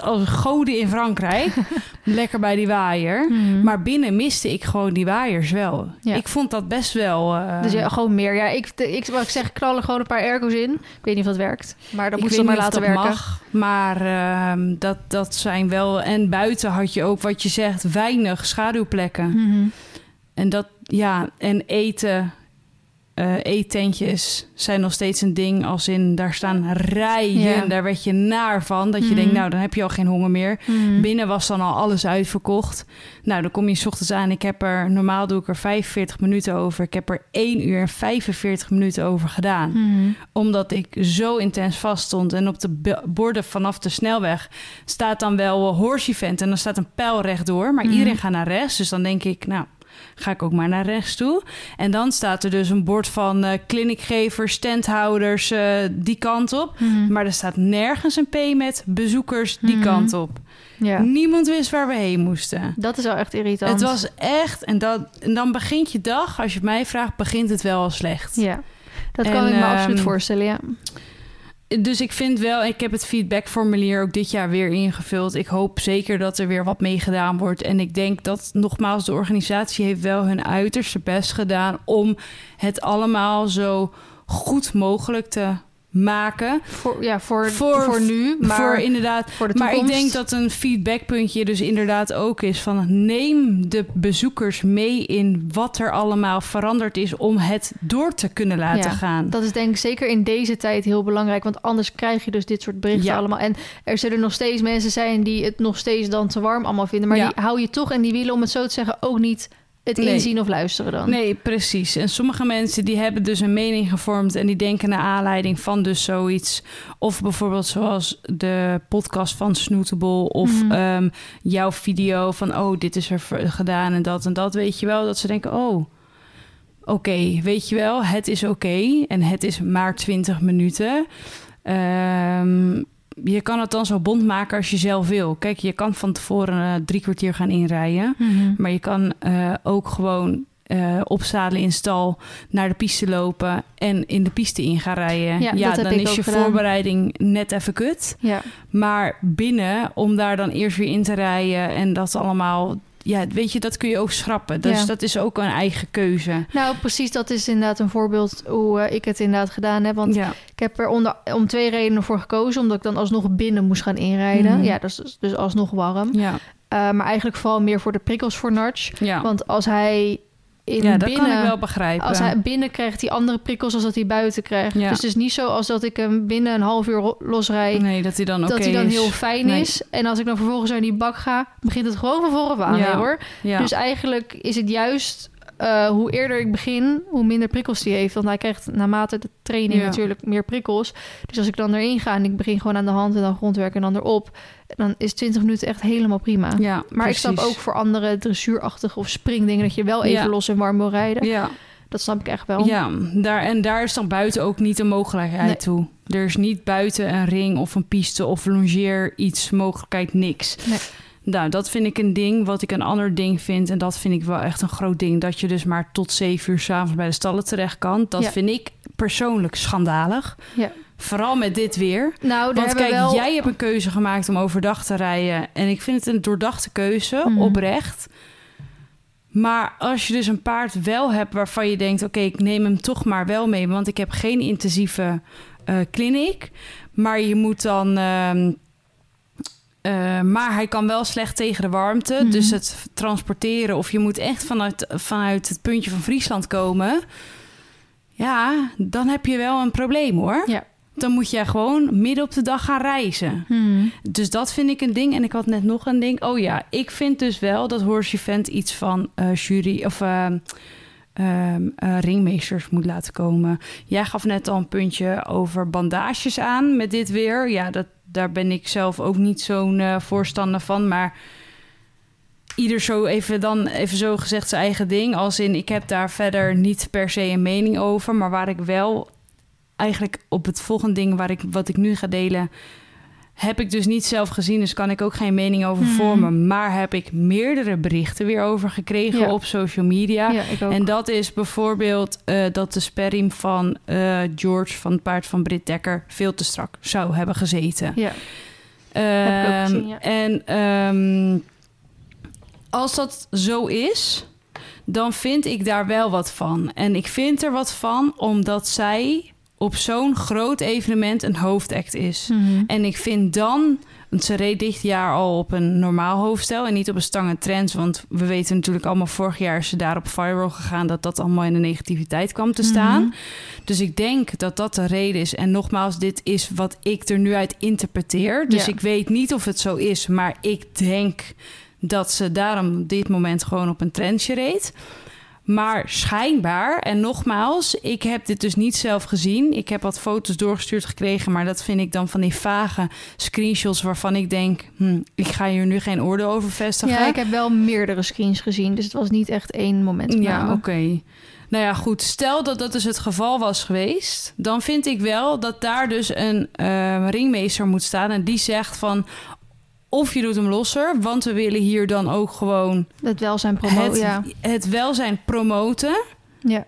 als goden in Frankrijk. Lekker bij die waaier. Mhm. Maar binnen miste ik gewoon die waaiers wel. Ja. Ik vond dat best wel. eh, Dus ja, gewoon meer. Ja, ik, de- ik, wat ik zeg, knal er gewoon een paar ergo's in. Ik weet niet of dat werkt. Maar dat ik moet ze maar laten werken. mag. Maar ehm, dat, dat zijn wel. En buiten had je ook wat je zegt, weinig schaduwplekken. Mhm. En dat, ja, en eten. Eh, eettentjes zijn nog steeds een ding. Als in, daar staan rijen. Ja. Daar werd je naar van. Dat je Mhm. denkt, nou, dan heb je al geen honger meer. Mhm. Binnen was dan al alles uitverkocht. Nou, dan kom je 's ochtends aan. Ik heb er, normaal doe ik er 45 minuten over. Ik heb er 1 uur en 45 minuten over gedaan. Mhm. Omdat ik zo intens vast stond. En op de borden vanaf de snelweg staat dan wel horse event. En dan staat een pijl rechtdoor. Maar Mhm. iedereen gaat naar rechts. Dus dan denk ik, nou, ga ik ook maar naar rechts toe. En dan staat er dus een bord van eh clinicgevers, standhouders, eh, die kant op. Mhm. Maar er staat nergens een P met bezoekers die Mhm. kant op. Ja. Niemand wist waar we heen moesten. Dat is wel echt irritant. Het was echt, en, dat, en dan begint je dag, als je het mij vraagt, begint het wel al slecht. Ja, dat En, kan ik me absoluut ehm, voorstellen, ja. Dus ik vind wel, ik heb het feedbackformulier ook dit jaar weer ingevuld. Ik hoop zeker dat er weer wat mee gedaan wordt. En ik denk dat nogmaals, de organisatie heeft wel hun uiterste best gedaan om het allemaal zo goed mogelijk te maken. Voor, ja, voor, Voor- voor, nu, maar voor voor, inderdaad. de toekomst. Maar ik denk dat een feedbackpuntje dus inderdaad ook is van neem de bezoekers mee in wat er allemaal veranderd is om het door te kunnen laten Ja, gaan. Dat is denk ik zeker in deze tijd heel belangrijk. Want anders krijg je dus dit soort berichten Ja. allemaal. En er zullen nog steeds mensen zijn die het nog steeds dan te warm allemaal vinden. Maar Ja. die hou je toch en die willen, om het zo te zeggen, ook niet het Nee. inzien of luisteren dan. Nee, precies. En sommige mensen die hebben dus een mening gevormd en die denken naar aanleiding van dus zoiets. Of bijvoorbeeld zoals de podcast van Snootable of Mhm. ehm, jouw video van oh, dit is er gedaan en dat en dat. Weet je wel, dat ze denken oh, oké, weet je wel, het is oké en het is maar 20 minuten. Ehm, je kan het dan zo bond maken als je zelf wil. Kijk, je kan van tevoren eh, drie kwartier gaan inrijden. Mhm. Maar je kan eh, ook gewoon eh opzadelen in stal, naar de piste lopen en in de piste in gaan rijden. Ja, dan is je gedaan. voorbereiding net even kut. Ja. Maar binnen, om daar dan eerst weer in te rijden en dat allemaal... Ja, weet je, dat kun je ook schrappen. Dus Ja. dat is ook een eigen keuze. Nou, precies, dat is inderdaad een voorbeeld hoe eh, ik het inderdaad gedaan heb. Want ja, ik heb er onder, om twee redenen voor gekozen. Omdat ik dan alsnog binnen moest gaan inrijden. Mhm. Ja, dus, dus alsnog warm. ja, Eh, maar eigenlijk vooral meer voor de prikkels voor Narch. ja. Want als hij in ja, dat binnen... kan ik wel begrijpen. Als hij binnen krijgt hij andere prikkels als dat hij buiten krijgt. Ja. Dus het is niet zo als dat ik hem binnen een half uur losrijd... nee, dat hij dan oké dat hij dan is. heel fijn Nee. is. En als ik dan vervolgens naar die bak ga... begint het gewoon van vooraf aan Ja. hoor. Dus eigenlijk is het juist... eh, hoe eerder ik begin, hoe minder prikkels hij heeft. Want hij krijgt naarmate de training Ja. natuurlijk meer prikkels. Dus als ik dan erin ga en ik begin gewoon aan de hand en dan grondwerk en dan erop... dan is 20 minuten echt helemaal prima. ja, Maar ik snap ook voor andere dressuurachtige of springdingen... dat je wel even Ja. los en warm wil rijden. Ja, Dat snap ik echt wel. Ja, daar, en daar is dan buiten ook niet een mogelijkheid Nee. toe. Er is niet buiten een ring of een piste of longeer iets, mogelijkheid, niks. Nee. Nou, dat vind ik een ding. Wat ik een ander ding vind, en dat vind ik wel echt een groot ding... dat je dus maar tot zeven uur s'avonds bij de stallen terecht kan. Dat Ja. vind ik persoonlijk schandalig. Ja. Vooral met dit weer. Nou, Want kijk, wel... jij hebt een keuze gemaakt om overdag te rijden. En ik vind het een doordachte keuze, Mhm. oprecht. Maar als je dus een paard wel hebt waarvan je denkt... oké, ik neem hem toch maar wel mee... want ik heb geen intensieve eh kliniek. Maar je moet dan... ehm, eh, maar hij kan wel slecht tegen de warmte. Mhm. Dus het transporteren... of je moet echt vanuit, vanuit het puntje van Friesland komen... ja, dan heb je wel een probleem hoor Ja. dan moet je gewoon midden op de dag gaan reizen. Hmm. Dus dat vind ik een ding. En ik had net nog een ding. Oh ja, ik vind dus wel dat Horse Event iets van eh, jury of ehm, ehm, eh, ringmeesters moet laten komen. Jij gaf net al een puntje over bandages aan met dit weer. Ja, dat, daar ben ik zelf ook niet zo'n eh, voorstander van. Maar ieder zo even dan even zo gezegd zijn eigen ding. Als in, ik heb daar verder niet per se een mening over. Maar waar ik wel eigenlijk op het volgende ding waar ik, wat ik nu ga delen... heb ik dus niet zelf gezien, dus kan ik ook geen mening over Mhm. vormen. Maar heb ik meerdere berichten weer over gekregen Ja. op social media. Ja. En dat is bijvoorbeeld eh, dat de sperriem van eh, George van het paard van Britt Dekker veel te strak zou hebben gezeten. ja. Heb ik ook Ehm, gezien, ja. En ehm, als dat zo is, dan vind ik daar wel wat van. En ik vind er wat van omdat zij op zo'n groot evenement een hoofdact is. Mhm. En ik vind dan Want ze reed dit jaar al op een normaal hoofdstel en niet op een stangen trends. Want we weten natuurlijk allemaal, vorig jaar is ze daar op viral gegaan... dat dat allemaal in de negativiteit kwam te staan. Mhm. Dus ik denk dat dat de reden is. En nogmaals, dit is wat ik er nu uit interpreteer. Dus Ja. ik weet niet of het zo is, maar ik denk dat ze daarom op dit moment gewoon op een trendje reed. Maar schijnbaar, en nogmaals, ik heb dit dus niet zelf gezien. Ik heb wat foto's doorgestuurd gekregen, maar dat vind ik dan van die vage screenshots waarvan ik denk, hm, ik ga hier nu geen oordeel over vestigen. Ja, ik heb wel meerdere screens gezien, dus het was niet echt één moment. Ja, oké. Nou ja, goed. Stel dat dat dus het geval was geweest, dan vind ik wel dat daar dus een eh, ringmeester moet staan en die zegt van of je doet hem losser, want we willen hier dan ook gewoon Het welzijn promo, het, ja. het welzijn promoten. ja.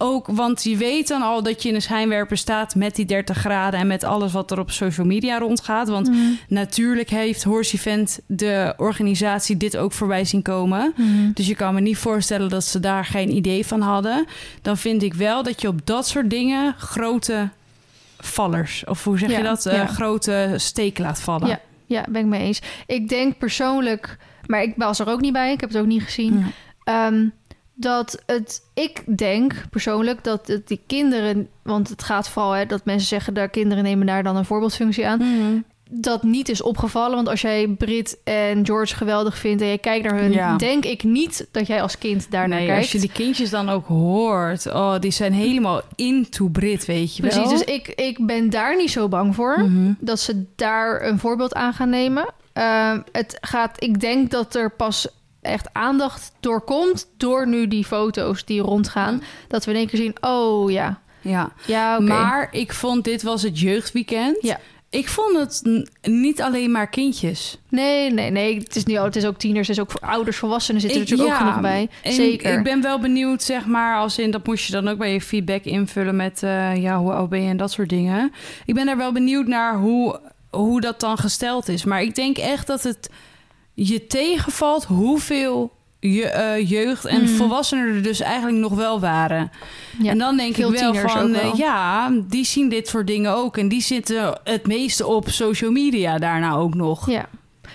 Ook, want je weet dan al dat je in een schijnwerper staat met die 30 graden en met alles wat er op social media rondgaat. Want Mhm. natuurlijk heeft Horse Event, de organisatie, dit ook voorbij zien komen. Mhm. Dus je kan me niet voorstellen dat ze daar geen idee van hadden. Dan vind ik wel dat je op dat soort dingen grote vallers, of hoe zeg Ja, je dat, Eh, ja. grote steken laat vallen. Ja. Ja, ben ik mee eens. Ik denk persoonlijk, maar ik was er ook niet bij, ik heb het ook niet gezien. Ja. Ehm, dat het, ik denk persoonlijk dat het die kinderen, want het gaat vooral hè, dat mensen zeggen dat kinderen nemen daar dan een voorbeeldfunctie aan, Mhm. Dat niet is opgevallen. Want als jij Brit en George geweldig vindt en je kijkt naar hun, Ja. denk ik niet dat jij als kind daar naar Nee, kijkt. als je die kindjes dan ook hoort, oh, die zijn helemaal into Brit, weet je wel. Precies, dus ik, ik ben daar niet zo bang voor. Mhm. dat ze daar een voorbeeld aan gaan nemen. Ehm, het gaat, ik denk dat er pas echt aandacht door komt door nu die foto's die rondgaan. Dat we in één keer zien, oh ja, Ja, ja maar ik vond dit was het jeugdweekend. Ja. Ik vond het niet alleen maar kindjes. Nee, nee, nee. Het is, niet, het is ook tieners, het is ook voor ouders, volwassenen zitten er natuurlijk ook genoeg bij. Zeker. Ik ben wel benieuwd, zeg maar, als in dat moest je dan ook bij je feedback invullen met eh, ja, hoe oud ben je en dat soort dingen. Ik ben daar wel benieuwd naar hoe, hoe dat dan gesteld is. Maar ik denk echt dat het je tegenvalt hoeveel je, eh, jeugd en Mhm. volwassenen er dus eigenlijk nog wel waren. Ja, en dan denk ik wel van, eh, wel. ja, die zien dit soort dingen ook. En die zitten het meeste op social media daarna ook nog. Ja.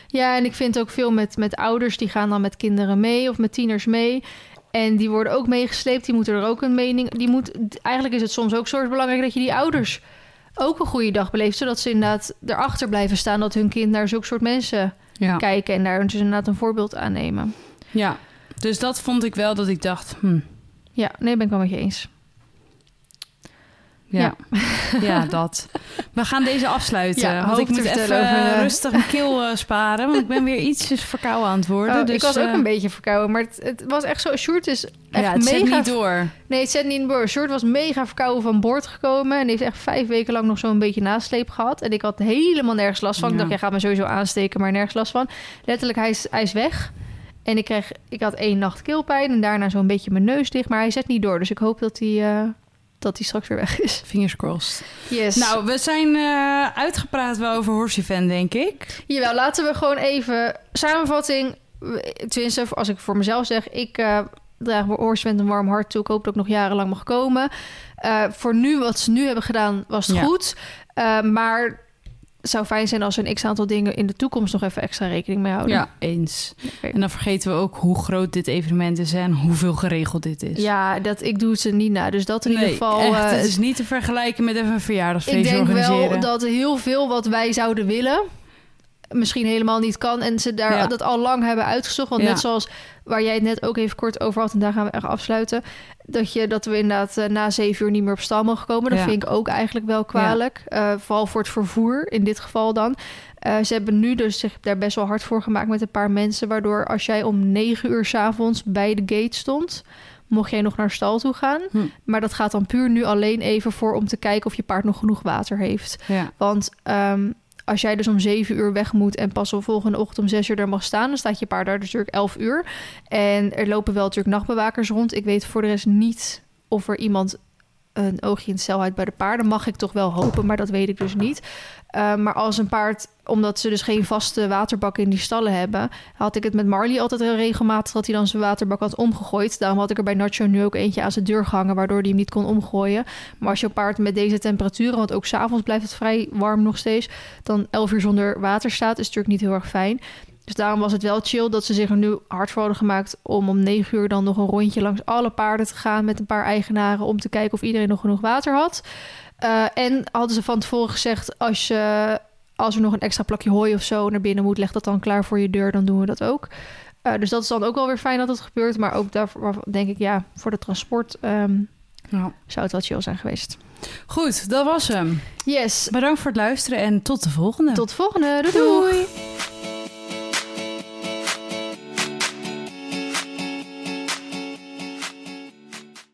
ja, en ik vind ook veel met, met ouders, die gaan dan met kinderen mee of met tieners mee. En die worden ook meegesleept, die moeten er ook een mening... Die moet, eigenlijk is het soms ook soort belangrijk dat je die ouders ook een goede dag beleeft. Zodat ze inderdaad erachter blijven staan dat hun kind naar zulke soort mensen Ja. kijken. En daar dus inderdaad een voorbeeld aan nemen. Ja, dus dat vond ik wel dat ik dacht, hm, Ja, nee, ben ik wel met je eens. Ja. ja, dat. We gaan deze afsluiten. Ja, want ik moet even over, eh, eh, rustig mijn keel eh, sparen. Want ik ben weer ietsjes verkouden aan het worden. Oh, dus, ik was ook een beetje verkouden, maar het, het was echt zo... Sjoerd is echt ja, het zet mega... niet door. Nee, het zet niet door. Sjoerd was mega verkouden van boord gekomen... en heeft echt vijf weken lang nog zo'n beetje nasleep gehad. En ik had helemaal nergens last van. Ik dacht, jij gaat me sowieso aansteken, maar nergens last van. Letterlijk, hij is, hij is weg. En ik, kreeg, ik had één nacht keelpijn en daarna zo'n beetje mijn neus dicht. Maar hij zet niet door, dus ik hoop dat hij, eh, dat hij straks weer weg is. Fingers crossed. Yes. Nou, we zijn eh, uitgepraat wel over Horse Event, denk ik. Jawel, laten we gewoon even... Samenvatting, tenminste, als ik voor mezelf zeg... ik eh draag mijn Horse met een warm hart toe. Ik hoop dat ik nog jarenlang mag komen. Eh, voor nu, wat ze nu hebben gedaan, was het Ja. goed. Eh, maar het zou fijn zijn als we een x-aantal dingen... in de toekomst nog even extra rekening mee houden. Ja, eens. En dan vergeten we ook hoe groot dit evenement is en hoeveel geregeld dit is. Ja, dat, ik doe ze niet na. Dus dat in ieder geval... echt, eh, het is niet te vergelijken met even een ik verjaardagsfeestje denk organiseren. wel dat heel veel wat wij zouden willen... misschien helemaal niet kan. En ze daar Ja. dat al lang hebben uitgezocht. Want Ja. net zoals waar jij het net ook even kort over had... en daar gaan we echt afsluiten... dat, je, dat we inderdaad eh, na zeven uur niet meer op stal mogen komen. Dat Ja. vind ik ook eigenlijk wel kwalijk. Eh, vooral voor het vervoer, in dit geval dan. Eh, ze hebben nu dus zich daar best wel hard voor gemaakt met een paar mensen... waardoor als jij om negen uur s'avonds bij de gate stond... mocht jij nog naar stal toe gaan. Hm. Maar dat gaat dan puur nu alleen even voor om te kijken... of je paard nog genoeg water heeft. Ja. Want ehm, als jij dus om zeven uur weg moet en pas de volgende ochtend om zes uur er mag staan, dan staat je paard daar dus natuurlijk elf uur. En er lopen wel natuurlijk nachtbewakers rond. Ik weet voor de rest niet of er iemand een oogje in het cel houdt bij de paarden. Mag ik toch wel hopen, maar dat weet ik dus niet. Uh, maar als een paard, omdat ze dus geen vaste waterbak in die stallen hebben, had ik het met Marley altijd heel regelmatig dat hij dan zijn waterbak had omgegooid. Daarom had ik er bij Nacho nu ook eentje aan zijn deur gehangen, waardoor hij hem niet kon omgooien. Maar als je paard met deze temperaturen, want ook s'avonds blijft het vrij warm nog steeds, dan 11 uur zonder water staat, is natuurlijk niet heel erg fijn. Dus daarom was het wel chill dat ze zich er nu hard voor hadden gemaakt om om 9 uur dan nog een rondje langs alle paarden te gaan met een paar eigenaren om te kijken of iedereen nog genoeg water had. Uh, en hadden ze van tevoren gezegd: als, je, als er nog een extra plakje hooi of zo naar binnen moet, leg dat dan klaar voor je deur, dan doen we dat ook. Uh, dus dat is dan ook wel weer fijn dat het gebeurt. Maar ook daarvoor denk ik, ja, voor de transport um, ja. zou het wel chill zijn geweest. Goed, dat was hem. Yes. Bedankt voor het luisteren en tot de volgende. Tot de volgende. doei. doei.